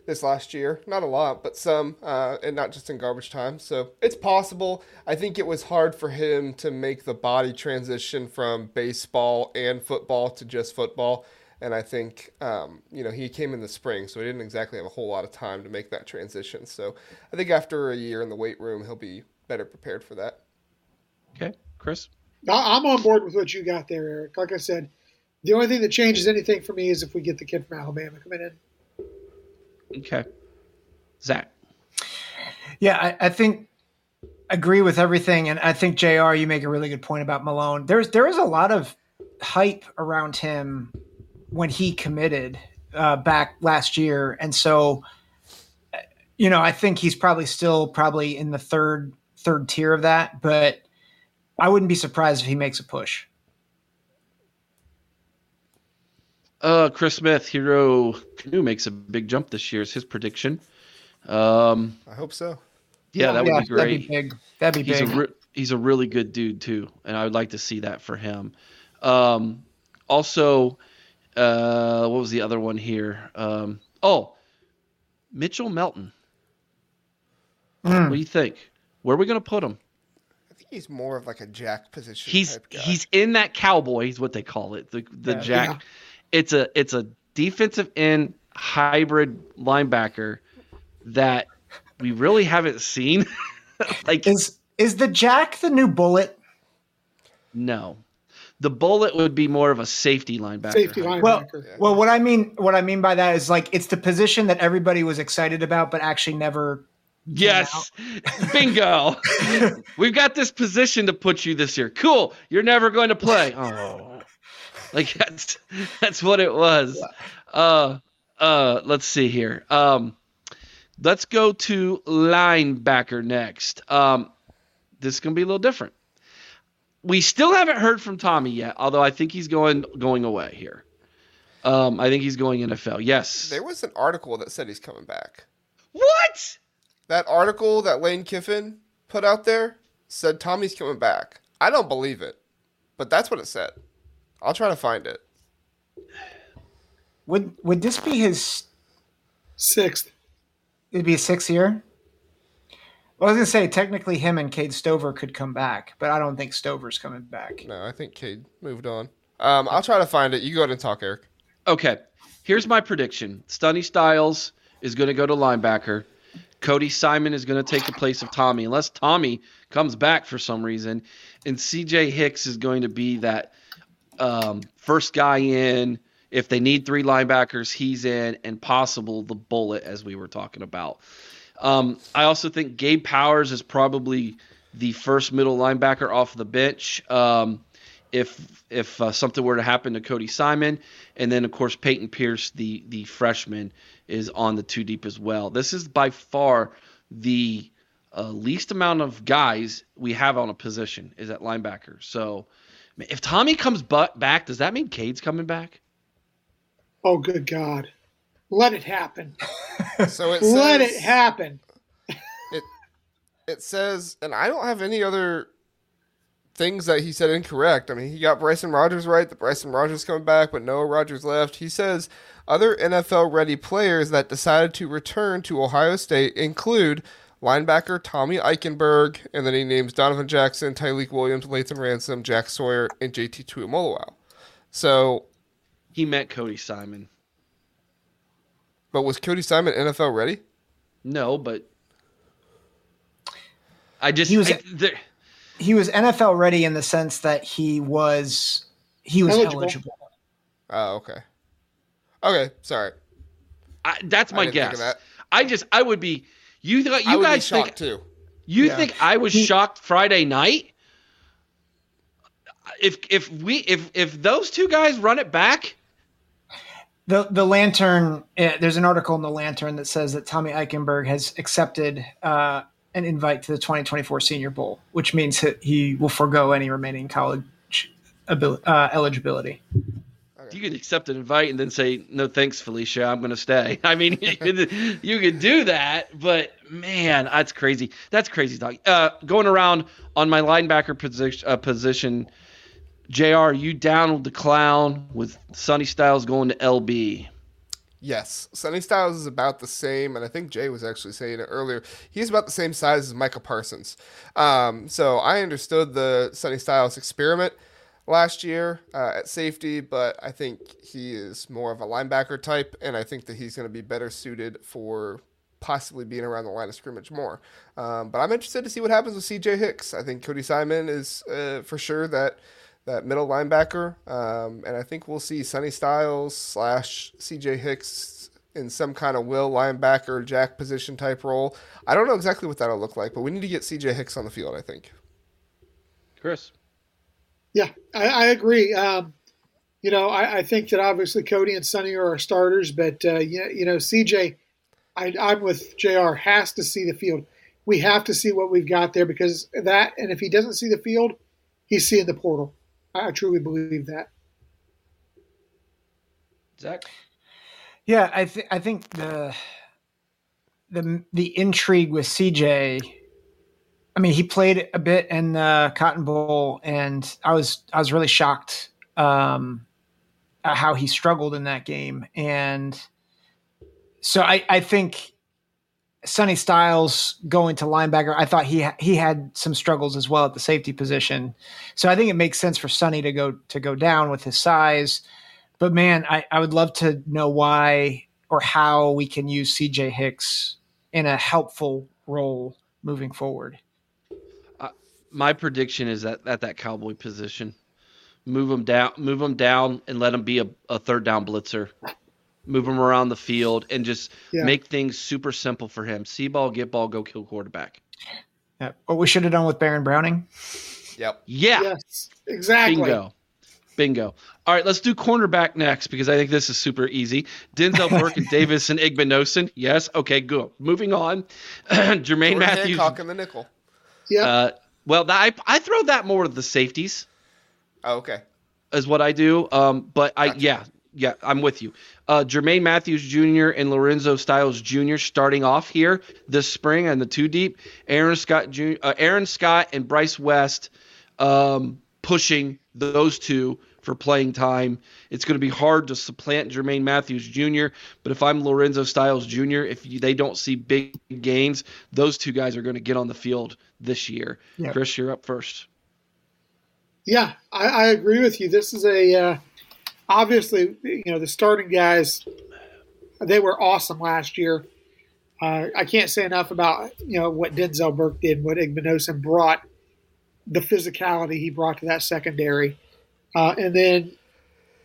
this last year, not a lot, but some, uh, and not just in garbage time. So it's possible. I think it was hard for him to make the body transition from baseball and football to just football. And I think, um, you know, he came in the spring, so he didn't exactly have a whole lot of time to make that transition. So I think after a year in the weight room, he'll be better prepared for that. Okay, Chris? I- I'm on board with what you got there, Eric. Like I said, the only thing that changes anything for me is if we get the kid from Alabama coming in. Okay. Zach? Yeah, I, I think agree with everything, and I think Jr. You make a really good point about Malone. There's there is a lot of hype around him when he committed uh, back last year, and so you know, I think he's probably still probably in the third third tier of that, but I wouldn't be surprised if he makes a push. Uh, Chris Smith, Hero Kanu makes a big jump this year. Is his prediction? Um, I hope so. Yeah, that would yeah, be great. That'd be big. That'd be he's big. a re- he's a really good dude too, and I would like to see that for him. Um, also, uh, what was the other one here? Um, oh, Mitchell Melton. Hmm. What do you think? Where are we going to put him? I think he's more of like a jack position. He's type guy. he's in that cowboy is what they call it. The the Yeah. jack. Yeah. It's a it's a defensive end hybrid linebacker that we really haven't seen. like Is is the Jack the new bullet? no, the bullet would be more of a safety linebacker. Safety hybrid. Well, linebacker. well, what I mean, what I mean by that is like it's the position that everybody was excited about, but actually never. Yes, bingo. We've got this position to put you this year. Cool. You're never going to play. Oh, like that's that's what it was. Uh, uh, let's see here. Um, let's go to linebacker next. Um, this is gonna be a little different. We still haven't heard from Tommy yet, although I think he's going going away here. Um, I think he's going NFL. Yes. There was an article that said he's coming back. What? That article that Lane Kiffin put out there said Tommy's coming back. I don't believe it, but that's what it said. I'll try to find it. Would would this be his? Sixth. It'd be a sixth year. Well, I was gonna say technically him and Cade Stover could come back, but I don't think Stover's coming back. No, I think Cade moved on. Um, I'll try to find it. You go ahead and talk, Eric. Okay, here's my prediction. Sonny Styles is going to go to linebacker. Cody Simon is going to take the place of Tommy, unless Tommy comes back for some reason. And CJ Hicks is going to be that um, first guy in. If they need three linebackers, he's in, and possible the bullet, as we were talking about. Um, I also think Gabe Powers is probably the first middle linebacker off the bench. Um, if if uh, something were to happen to Cody Simon, and then of course Payton Pierce, the the freshman, is on the two deep as well. This is by far the uh, least amount of guys we have on a position is at linebacker. So if Tommy comes but back, does that mean Cade's coming back? Oh, good God. Let it happen. So it Let says, it happen. it says, and I don't have any other things that he said incorrect. I mean, he got Bryson Rogers right. The Bryson Rogers coming back, but Noah Rogers left. He says other NFL ready players that decided to return to Ohio State include linebacker Tommy Eichenberg, and then he names Donovan Jackson, Tyreek Williams, Lathan Ransom, Jack Sawyer, and JT Tuimoloau. So, He met Cody Simon. but was Cody Simon NFL ready? No, but I just He was- I- there- He was NFL ready in the sense that he was he was Eligible. eligible. Oh, okay. Okay, sorry. I, that's my didn't guess. that. I just I would be you th- I you would be guys think too. You Yeah. think I was shocked Friday night? If if we if if those two guys run it back, The the lantern. Uh, there's an article in the lantern that says that Tommy Eichenberg has accepted uh, an invite to the 2024 Senior Bowl, which means that he will forego any remaining college abil- uh, eligibility. you could accept an invite and then say no thanks, Felicia. I'm going to stay. I mean, you could, you could do that, but man, that's crazy. That's crazy talk. Uh, going around on my linebacker position, uh, position, Jr. You down with the clown with Sonny Styles going to LB. Yes, Sonny Styles is about the same, and I think Jay was actually saying it earlier. He's about the same size as Micah Parsons. Um, so I understood the Sonny Styles experiment last year uh, at safety, but I think he is more of a linebacker type, and I think that he's going to be better suited for possibly being around the line of scrimmage more. Um, but I'm interested to see what happens with CJ Hicks. I think Cody Simon is uh, for sure that that middle linebacker, um, and I think we'll see Sonny Styles slash CJ Hicks in some kind of will linebacker jack position type role. I don't know exactly what that'll look like, but we need to get CJ Hicks on the field. I think. Chris. Yeah, I, I agree. Um, you know, I, I think that obviously Cody and Sonny are our starters, but uh, you, know, you know, CJ, I, I'm with Jr. Has to see the field. We have to see what we've got there because that, and if he doesn't see the field, he's seeing the portal. I truly believe that. Zach. Yeah, I think I think the the the intrigue with CJ. I mean, he played a bit in the Cotton Bowl, and I was I was really shocked um, at how he struggled in that game, and so I I think Sonny Styles going to linebacker, I thought he he had some struggles as well at the safety position. So I think it makes sense for Sonny to go to go down with his size. But man, I, I would love to know why or how we can use CJ Hicks in a helpful role moving forward. Uh, my prediction is that at that cowboy position, move him down, move him down, and let him be a, a third down blitzer. Move him around the field and just yeah. make things super simple for him. See ball, get ball, go kill quarterback. Yeah. What we should have done with Baron Browning. Yep. Yeah. Yes. Exactly. Bingo. Bingo. All right, let's do cornerback next because I think this is super easy. Denzel Burke and Davison Igbinosun. Yes. Okay, good. Moving on. Jermaine Jordan Mathews. Hancock and the nickel. Yeah. Uh, well, I, I throw that more to the safeties. Oh, okay. Is what I do. Um, but I gotcha. yeah yeah I'm with you. Uh, Jermaine Mathews Jr. and Lorenzo Styles Jr. starting off here this spring and the two deep. Aaron Scott Jr., uh, Aaron Scott and Bryce West um, pushing those two for playing time. It's going to be hard to supplant Jermaine Mathews Jr., but if I'm Lorenzo Styles Jr., if you, they don't see big gains, those two guys are going to get on the field this year. Yeah. Chris, you're up first. Yeah, I, I agree with you. This is a uh, obviously, you know, the starting guys, they were awesome last year. Uh, I can't say enough about you know what Denzel Burke did, what Igbinosun brought the physicality he brought to that secondary. Uh, and then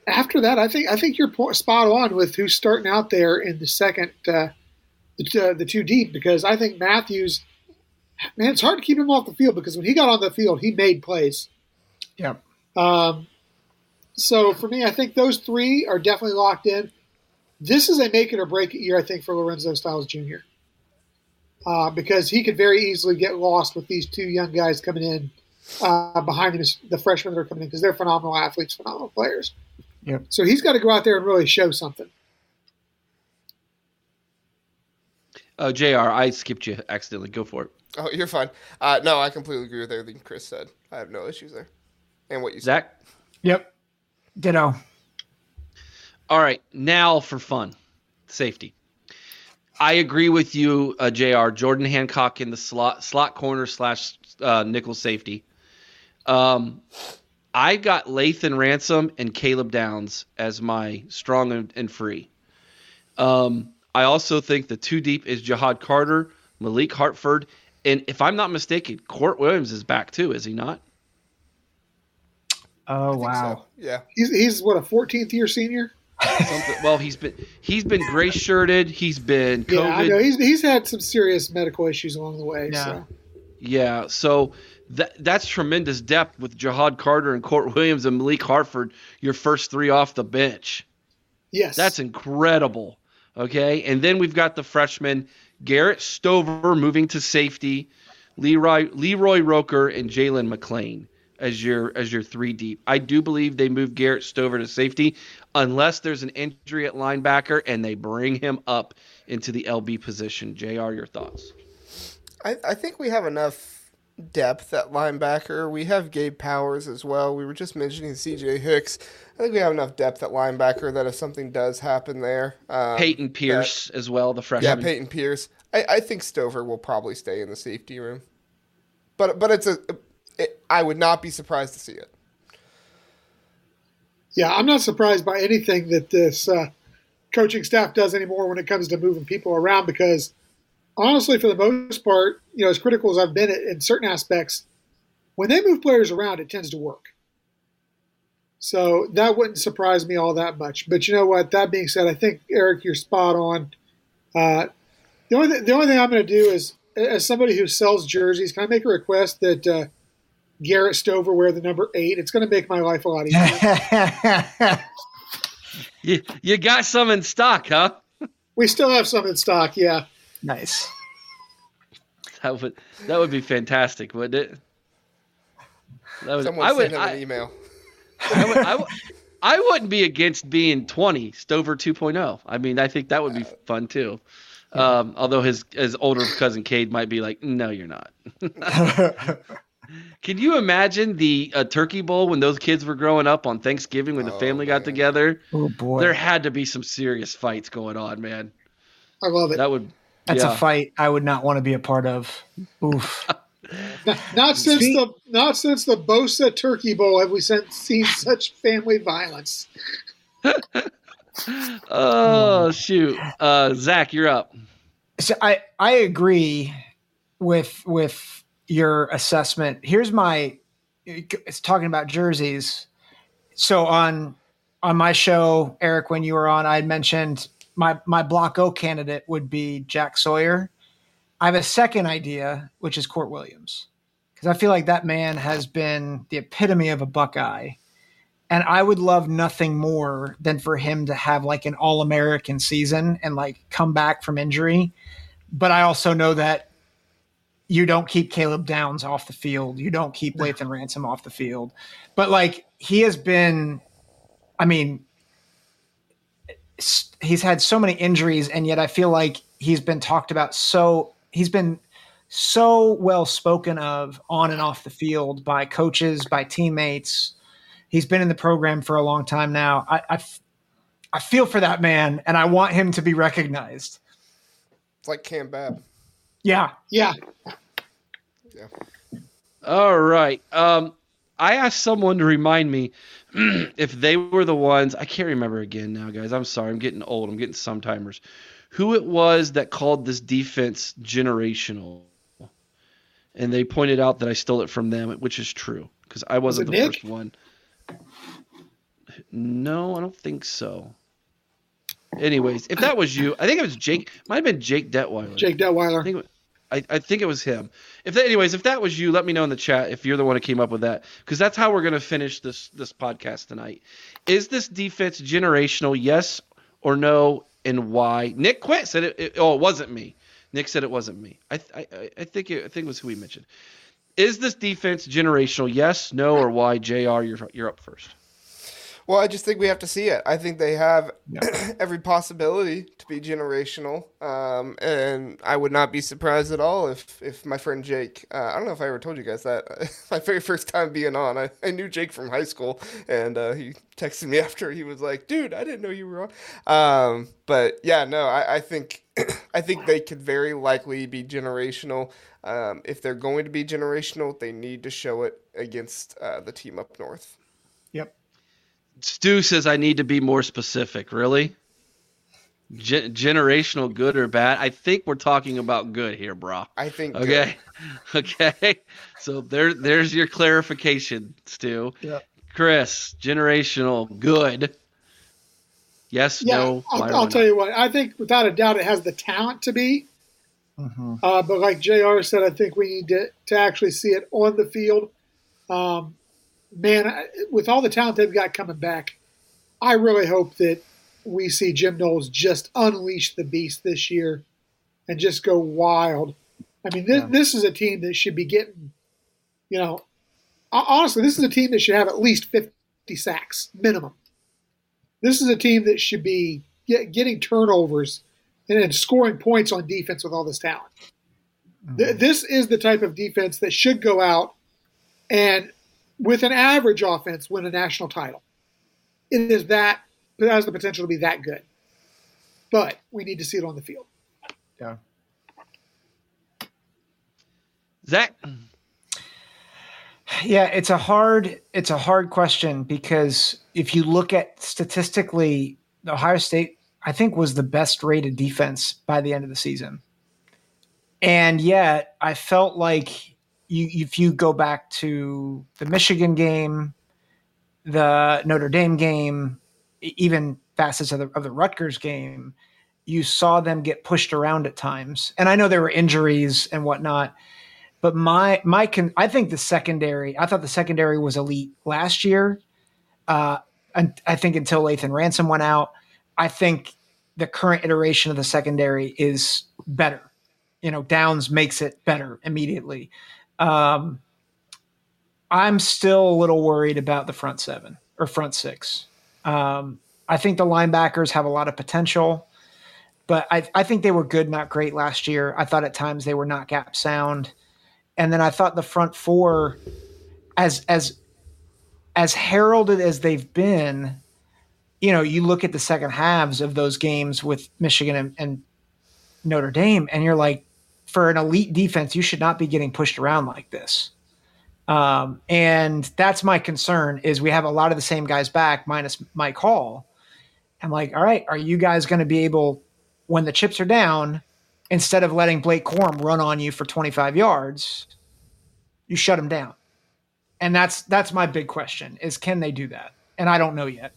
after that, I think I think you're spot on with who's starting out there in the second, uh, the, uh, the two deep, because I think Mathews, man, it's hard to keep him off the field because when he got on the field, he made plays. Yeah. Um, so for me, I think those three are definitely locked in. This is a make it or break it year, I think, for Lorenzo Styles Jr. Uh, because he could very easily get lost with these two young guys coming in uh, behind him is the freshmen that are coming in because they're phenomenal athletes, phenomenal players. Yep. So he's got to go out there and really show something. Uh, Jr. I skipped you accidentally. Go for it. Oh, you're fine. Uh, no, I completely agree with everything Chris said. I have no issues there. And what you Zach? said. Yep. Ditto. All right, now for fun, safety. I agree with you, uh, Jr. Jordan Hancock in the slot slot corner slash uh, nickel safety. Um, I got Lathan Ransom and Caleb Downs as my strong and, and free. Um, I also think the two deep is Ja'Had Carter, Malik Hartford, and if I'm not mistaken, Kourt Williams is back too, is he not? Oh wow! So. Yeah, he's he's what a 14th year senior. well, he's been he's been gray shirted. He's been COVID. Yeah, I know. He's he's had some serious medical issues along the way. Yeah. So. Yeah, so that that's tremendous depth with Ja'Had Carter and Kourt Williams and Malik Hartford, your first three off the bench. Yes. That's incredible. Okay. And then we've got the freshman Garrett Stover moving to safety, Leroy Leroy Roker and Jaylen McClain as your as your three deep. I do believe they move Garrett Stover to safety unless there's an injury at linebacker and they bring him up into the LB position. JR, your thoughts. I, I think we have enough depth at linebacker. We have Gabe Powers as well. We were just mentioning CJ Hicks. I think we have enough depth at linebacker that if something does happen there, um, Payton Pierce that, as well, the freshman. Yeah, Payton Pierce. I, I think Stover will probably stay in the safety room, but but it's a. It, I would not be surprised to see it. Yeah, I'm not surprised by anything that this uh, coaching staff does anymore when it comes to moving people around because honestly, for the most part, you know, as critical as I've been in certain aspects, when they move players around, it tends to work. So that wouldn't surprise me all that much. But you know what? That being said, I think Eric, you're spot on. Uh, the only th- the only thing I'm going to do is, as somebody who sells jerseys, can I make a request that uh, Garrett Stover wear the number eight? It's going to make my life a lot easier. you you got some in stock, huh? We still have some in stock. Yeah. Nice. That would that would be fantastic, wouldn't it? That would, Someone I would, him I, an email. I, would, I, would, I wouldn't be against being 20 Stover 2.0. I mean, I think that would be fun too. Um, although his his older cousin Cade might be like, "No, you're not." Can you imagine the uh, turkey bowl when those kids were growing up on Thanksgiving when the Oh, family got man. together? Oh boy. There had to be some serious fights going on, man. I love it. That would That's yeah. a fight I would not want to be a part of. Oof. Not, not since See- the not since the Bosa Turkey Bowl have we seen, seen such family violence. Oh shoot, uh, Zach, you're up. So I I agree with with your assessment. Here's my it's talking about jerseys. So on on my show, Eric, when you were on, I mentioned my my block O candidate would be Jack Sawyer. I have a second idea, which is Kourt Williams, because I feel like that man has been the epitome of a Buckeye. And I would love nothing more than for him to have like an all American season and like come back from injury. But I also know that you don't keep Caleb Downs off the field. You don't keep Lathan Ransom off the field. But like he has been, I mean, he's had so many injuries, and yet I feel like he's been talked about so, he's been so well spoken of on and off the field by coaches, by teammates. He's been in the program for a long time now. I, I, f- I feel for that man, and I want him to be recognized. It's like Cam Bab. Yeah, Yeah, All right. Um, I asked someone to remind me if they were the ones. I can't remember again now, guys. I'm sorry. I'm getting old. I'm getting sometimers. Who it was that called this defense generational, and they pointed out that I stole it from them, which is true because I wasn't it the Nick? first one. No, I don't think so. Anyways, if that was you, I think it was Jake. Might have been Jake Detweiler. Jake I Detweiler. think, it- I, I think it was him. If that, anyways, if that was you, let me know in the chat if you're the one who came up with that, because that's how we're gonna finish this this podcast tonight. Is this defense generational? Yes or no, and why? Nick Quint said it. it oh, it wasn't me. Nick said it wasn't me. I I, I- I think it, I think it was who we mentioned. Is this defense generational? Yes, no, or why? Jr. You're you're up first. Well, I just think we have to see it. I think they have every possibility to be generational, um, and I would not be surprised at all if, if my friend Jake. Uh, I don't know if I ever told you guys that. my very first time being on, I, I knew Jake from high school, and uh, he texted me after. He was like, "Dude, I didn't know you were on." Um, but yeah, no, I, I think I think they could very likely be generational. Um, if they're going to be generational, they need to show it against uh, the team up north. Yep. Stu says I need to be more specific. Really? Gen- generational good or bad? I think we're talking about good here, bro. I think good. Okay. Okay. So there there's your clarification, Stu. Yeah. Chris, generational good. Yes, Yeah, no. I'll, I'll tell you what. I think without a doubt it has the talent to be. Mhm. Uh, but like Jr. said, I think we need to, to actually see it on the field. Um, man, I- with all the talent they've got coming back, I really hope that we see Jim Knowles just unleash the beast this year and just go wild. I mean, this, Yeah. this is a team that should be getting, you know, honestly, this is a team that should have at least 50 sacks minimum. This is a team that should be get, getting turnovers and then scoring points on defense with all this talent. Mm-hmm. Th- This is the type of defense that should go out and, with an average offense, win a national title. It is that it has the potential to be that good, but we need to see it on the field. Yeah. Zach, Yeah, it's a hard it's a hard question because if you look at statistically, Ohio State I think was the best rated defense by the end of the season. And yet I felt like you if you go back to the Michigan game, the Notre Dame game, even facets of the of the Rutgers game, you saw them get pushed around at times. And I know there were injuries and whatnot, but my my con- I think the secondary. I thought the secondary was elite last year. Uh, and I think until Lathan Ransom went out, I think the current iteration of the secondary is better. You know, Downs makes it better immediately. Um, I'm still a little worried about the front seven or front six. Um, I think the linebackers have a lot of potential, but I, I think they were good, not great last year. I thought at times they were not gap sound, and then I thought the front four, as as as heralded as they've been, you know, you look at the second halves of those games with Michigan and, and Notre Dame, and you're like, for an elite defense, you should not be getting pushed around like this. Um, and that's my concern is we have a lot of the same guys back minus Mike Hall. I'm like, all right, are you guys going to be able, when the chips are down, instead of letting Blake Corum run on you for 25 yards, you shut him down. And that's that's my big question is can they do that? And I don't know yet.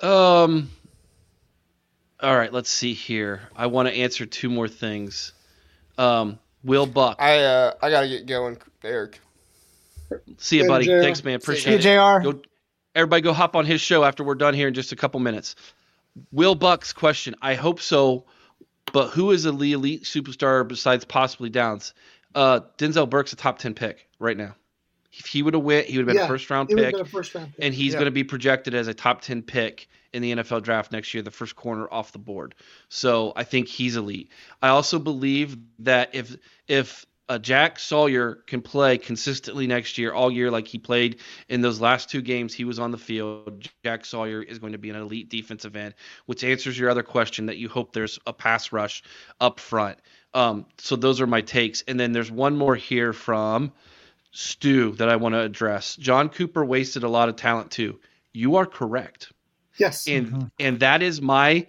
Um. All right, let's see here. I want to answer two more things. Um, Will Buck. I uh, I gotta get going, Eric. See you, buddy. JR. Thanks, man. See Appreciate you, it. JR. Go, everybody, go hop on his show after we're done here in just a couple minutes. Will Buck's question. I hope so, but who is a elite superstar besides possibly Downs? Uh, Denzel Burke's a top ten pick right now. If he would have went, he would have been Yeah, a first round It would have pick been a first round pick. and he's Yeah. going to be projected as a top 10 pick in the NFL draft next year, the first corner off the board. So I think he's elite. I also believe that if if uh, Jack Sawyer can play consistently next year, all year, like he played in those last two games he was on the field, Jack Sawyer is going to be an elite defensive end, which answers your other question that you hope there's a pass rush up front. Um, so those are my takes. And then there's one more here from Stu that I want to address. John Cooper wasted a lot of talent too. You are correct. Yes. And and that is my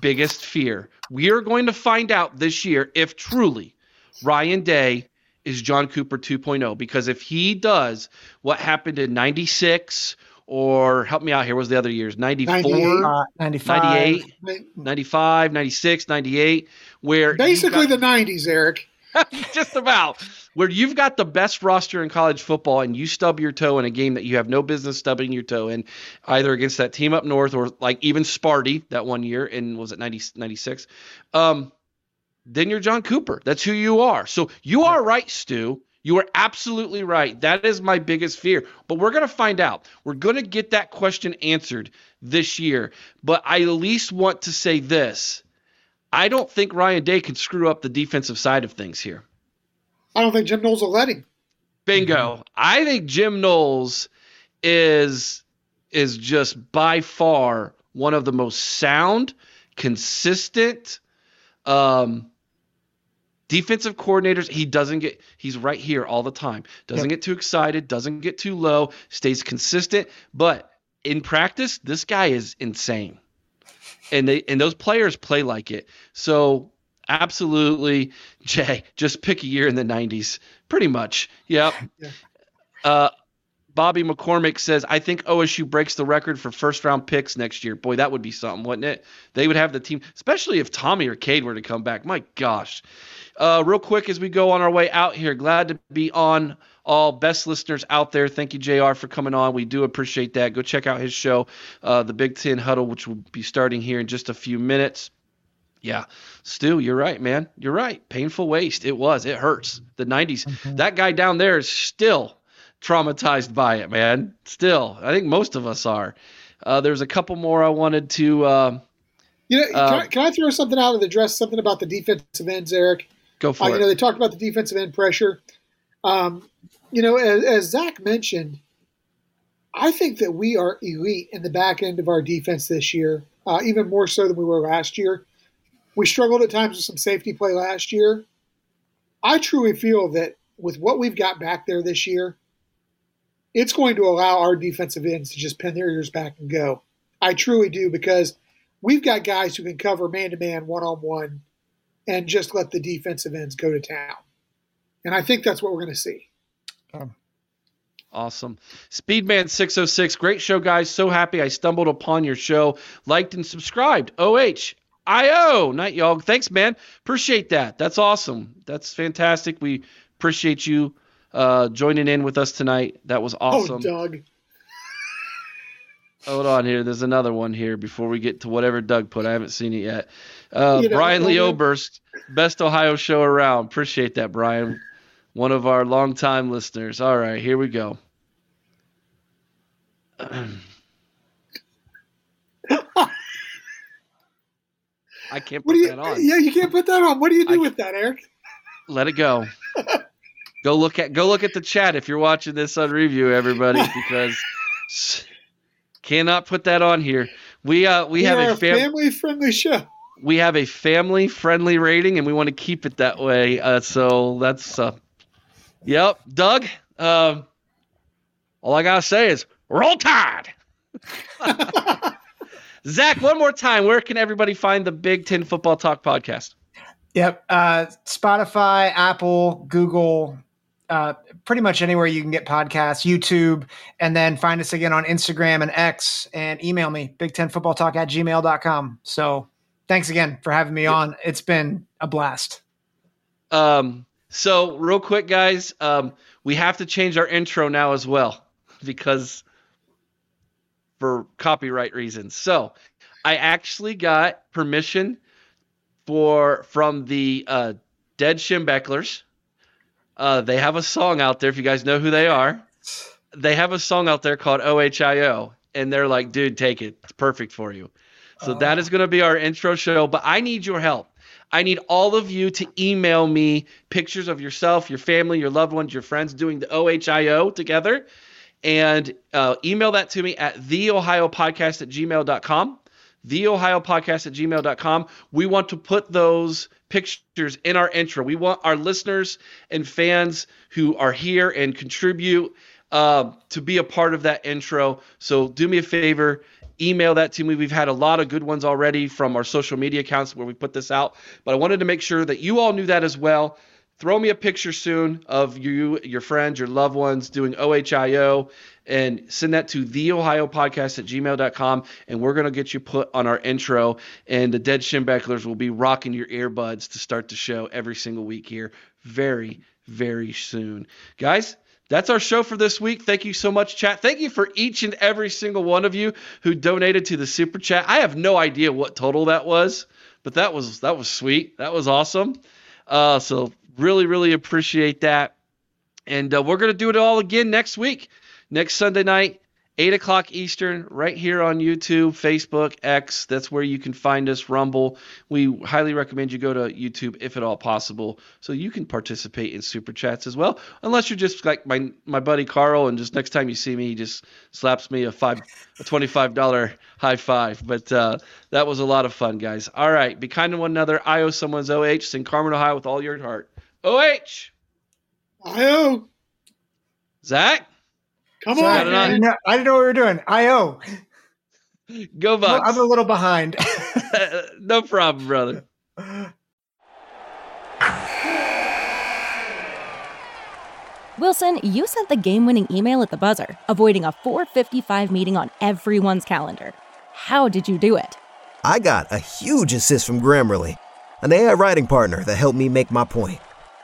biggest fear. We are going to find out this year if truly Ryan Day is John Cooper 2.0 because if he does what happened in 96 or help me out here what was the other years 94 98. Uh, 95. 98 95 96 98 where Basically got- the 90s, Eric. just about where you've got the best roster in college football and you stub your toe in a game that you have no business stubbing your toe in either against that team up north or like even Sparty that one year in was it 90, 96 um then you're John Cooper. That's who you are. So you are right Stu. You are absolutely right. That is my biggest fear. But we're going to find out. We're going to get that question answered this year. But I at least want to say this. I don't think Ryan Day can screw up the defensive side of things here I don't think Jim Knowles will let him. Bingo. I think Jim Knowles is is just by far one of the most sound, consistent um defensive coordinators. He doesn't get he's right here all the time. Doesn't get too excited, doesn't get too low, stays consistent, but in practice, this guy is insane. And they and those players play like it. So absolutely, Jay, just pick a year in the 90s. Pretty much. Yep. Yeah. Uh Bobby McCormick says, I think OSU breaks the record for first round picks next year. Boy, that would be something, wouldn't it? They would have the team, especially if Tommy or Cade were to come back. My gosh. Uh, real quick as we go on our way out here, glad to be on all best listeners out there. Thank you, JR, for coming on. We do appreciate that. Go check out his show, uh, The Big Ten Huddle, which will be starting here in just a few minutes. Yeah, Stu, you're right, man. You're right. Painful waste. It was. It hurts. The 90s. That guy down there is still traumatized by it, man. Still, I think most of us are. Uh, there's a couple more I wanted to uh, You know, Uh, can, I, can I throw something out and address something about the defensive ends, Eric? go Uh, it. you know, they talked about the defensive end pressure. Um, you know, as, as Zach mentioned, I think that we are elite in the back end of our defense this year, uh, even more so than we were last year. We struggled at times with some safety play last year. I truly feel that with what we've got back there this year, it's going to allow our defensive ends to just pin their ears back and go. I truly do because we've got guys who can cover man to man, one on one, and just let the defensive ends go to town. And I think that's what we're going to see. Um, awesome. Speedman 606. Great show, guys. So happy I stumbled upon your show. Liked and subscribed. OH. IO. Night, y'all. Thanks, man. Appreciate that. That's awesome. That's fantastic. We appreciate you uh, joining in with us tonight. That was awesome. Oh, Doug. hold on here. There's another one here before we get to whatever Doug put. I haven't seen it yet. Uh, You know, Brian Lee best Ohio show around. Appreciate that, Brian. One of our longtime listeners. All right, here we go. I can't put you? that on. Yeah, you can't put that on. What do you do I- with that, Eric? Let it go. go look at go look at the chat if you're watching this on review, everybody, because cannot put that on here. We uh we, have are a fam- family-friendly show. we have a family friendly rating and we want to keep it that way. Uh, so that's uh, yep, Doug. Um, all I gotta say is roll tide. Zach, one more time. Where can everybody find the Big Ten Football Talk podcast? Yep. Uh, Spotify, Apple, Google, uh, pretty much anywhere you can get podcasts, YouTube, and then find us again on Instagram and X and email me, Big Ten Football Talk at gmail.com. So thanks again for having me on. It's been a blast. Um, so real quick, guys, um, we have to change our intro now as well because for copyright reasons. So I actually got permission for from the uh, Dead Schembechlers. Uh, they have a song out there. If you guys know who they are, they have a song out there called OHIO, and they're like, "Dude, take it. It's perfect for you." So that is going to be our intro show. But I need your help. I need all of you to email me pictures of yourself, your family, your loved ones, your friends doing the OHIO together. And uh, email that to me at theohiopodcast at gmail.com. Theohiopodcast at gmail.com. We want to put those pictures in our intro. We want our listeners and fans who are here and contribute uh, to be a part of that intro. So do me a favor, email that to me. We've had a lot of good ones already from our social media accounts where we put this out, but I wanted to make sure that you all knew that as well. Throw me a picture soon of you, your friends, your loved ones doing OHIO and send that to theohiopodcast at gmail.com and we're going to get you put on our intro and the Dead Schembechlers will be rocking your earbuds to start the show every single week here very, very soon. Guys, that's our show for this week. Thank you so much, chat. Thank you for each and every single one of you who donated to the super chat. I have no idea what total that was, but that was that was sweet. That was awesome. Uh, so really, really appreciate that. And uh, we're gonna do it all again next week, next Sunday night, eight o'clock Eastern, right here on YouTube, Facebook, X. That's where you can find us. Rumble. We highly recommend you go to YouTube if at all possible, so you can participate in super chats as well. Unless you're just like my my buddy Carl, and just next time you see me, he just slaps me a five a twenty five dollar high five. But uh, that was a lot of fun, guys. All right, be kind to one another. I owe someone's OH. Send Carmen, Ohio, with all your heart. OH. I-O. Zach, Come Sorry, on, on. I, didn't know, I didn't know what we were doing. I.O. go Bucks. I'm a little behind. no problem, brother. Wilson, you sent the game winning email at the buzzer, avoiding a 455 meeting on everyone's calendar. How did you do it? I got a huge assist from Grammarly, an AI writing partner that helped me make my point.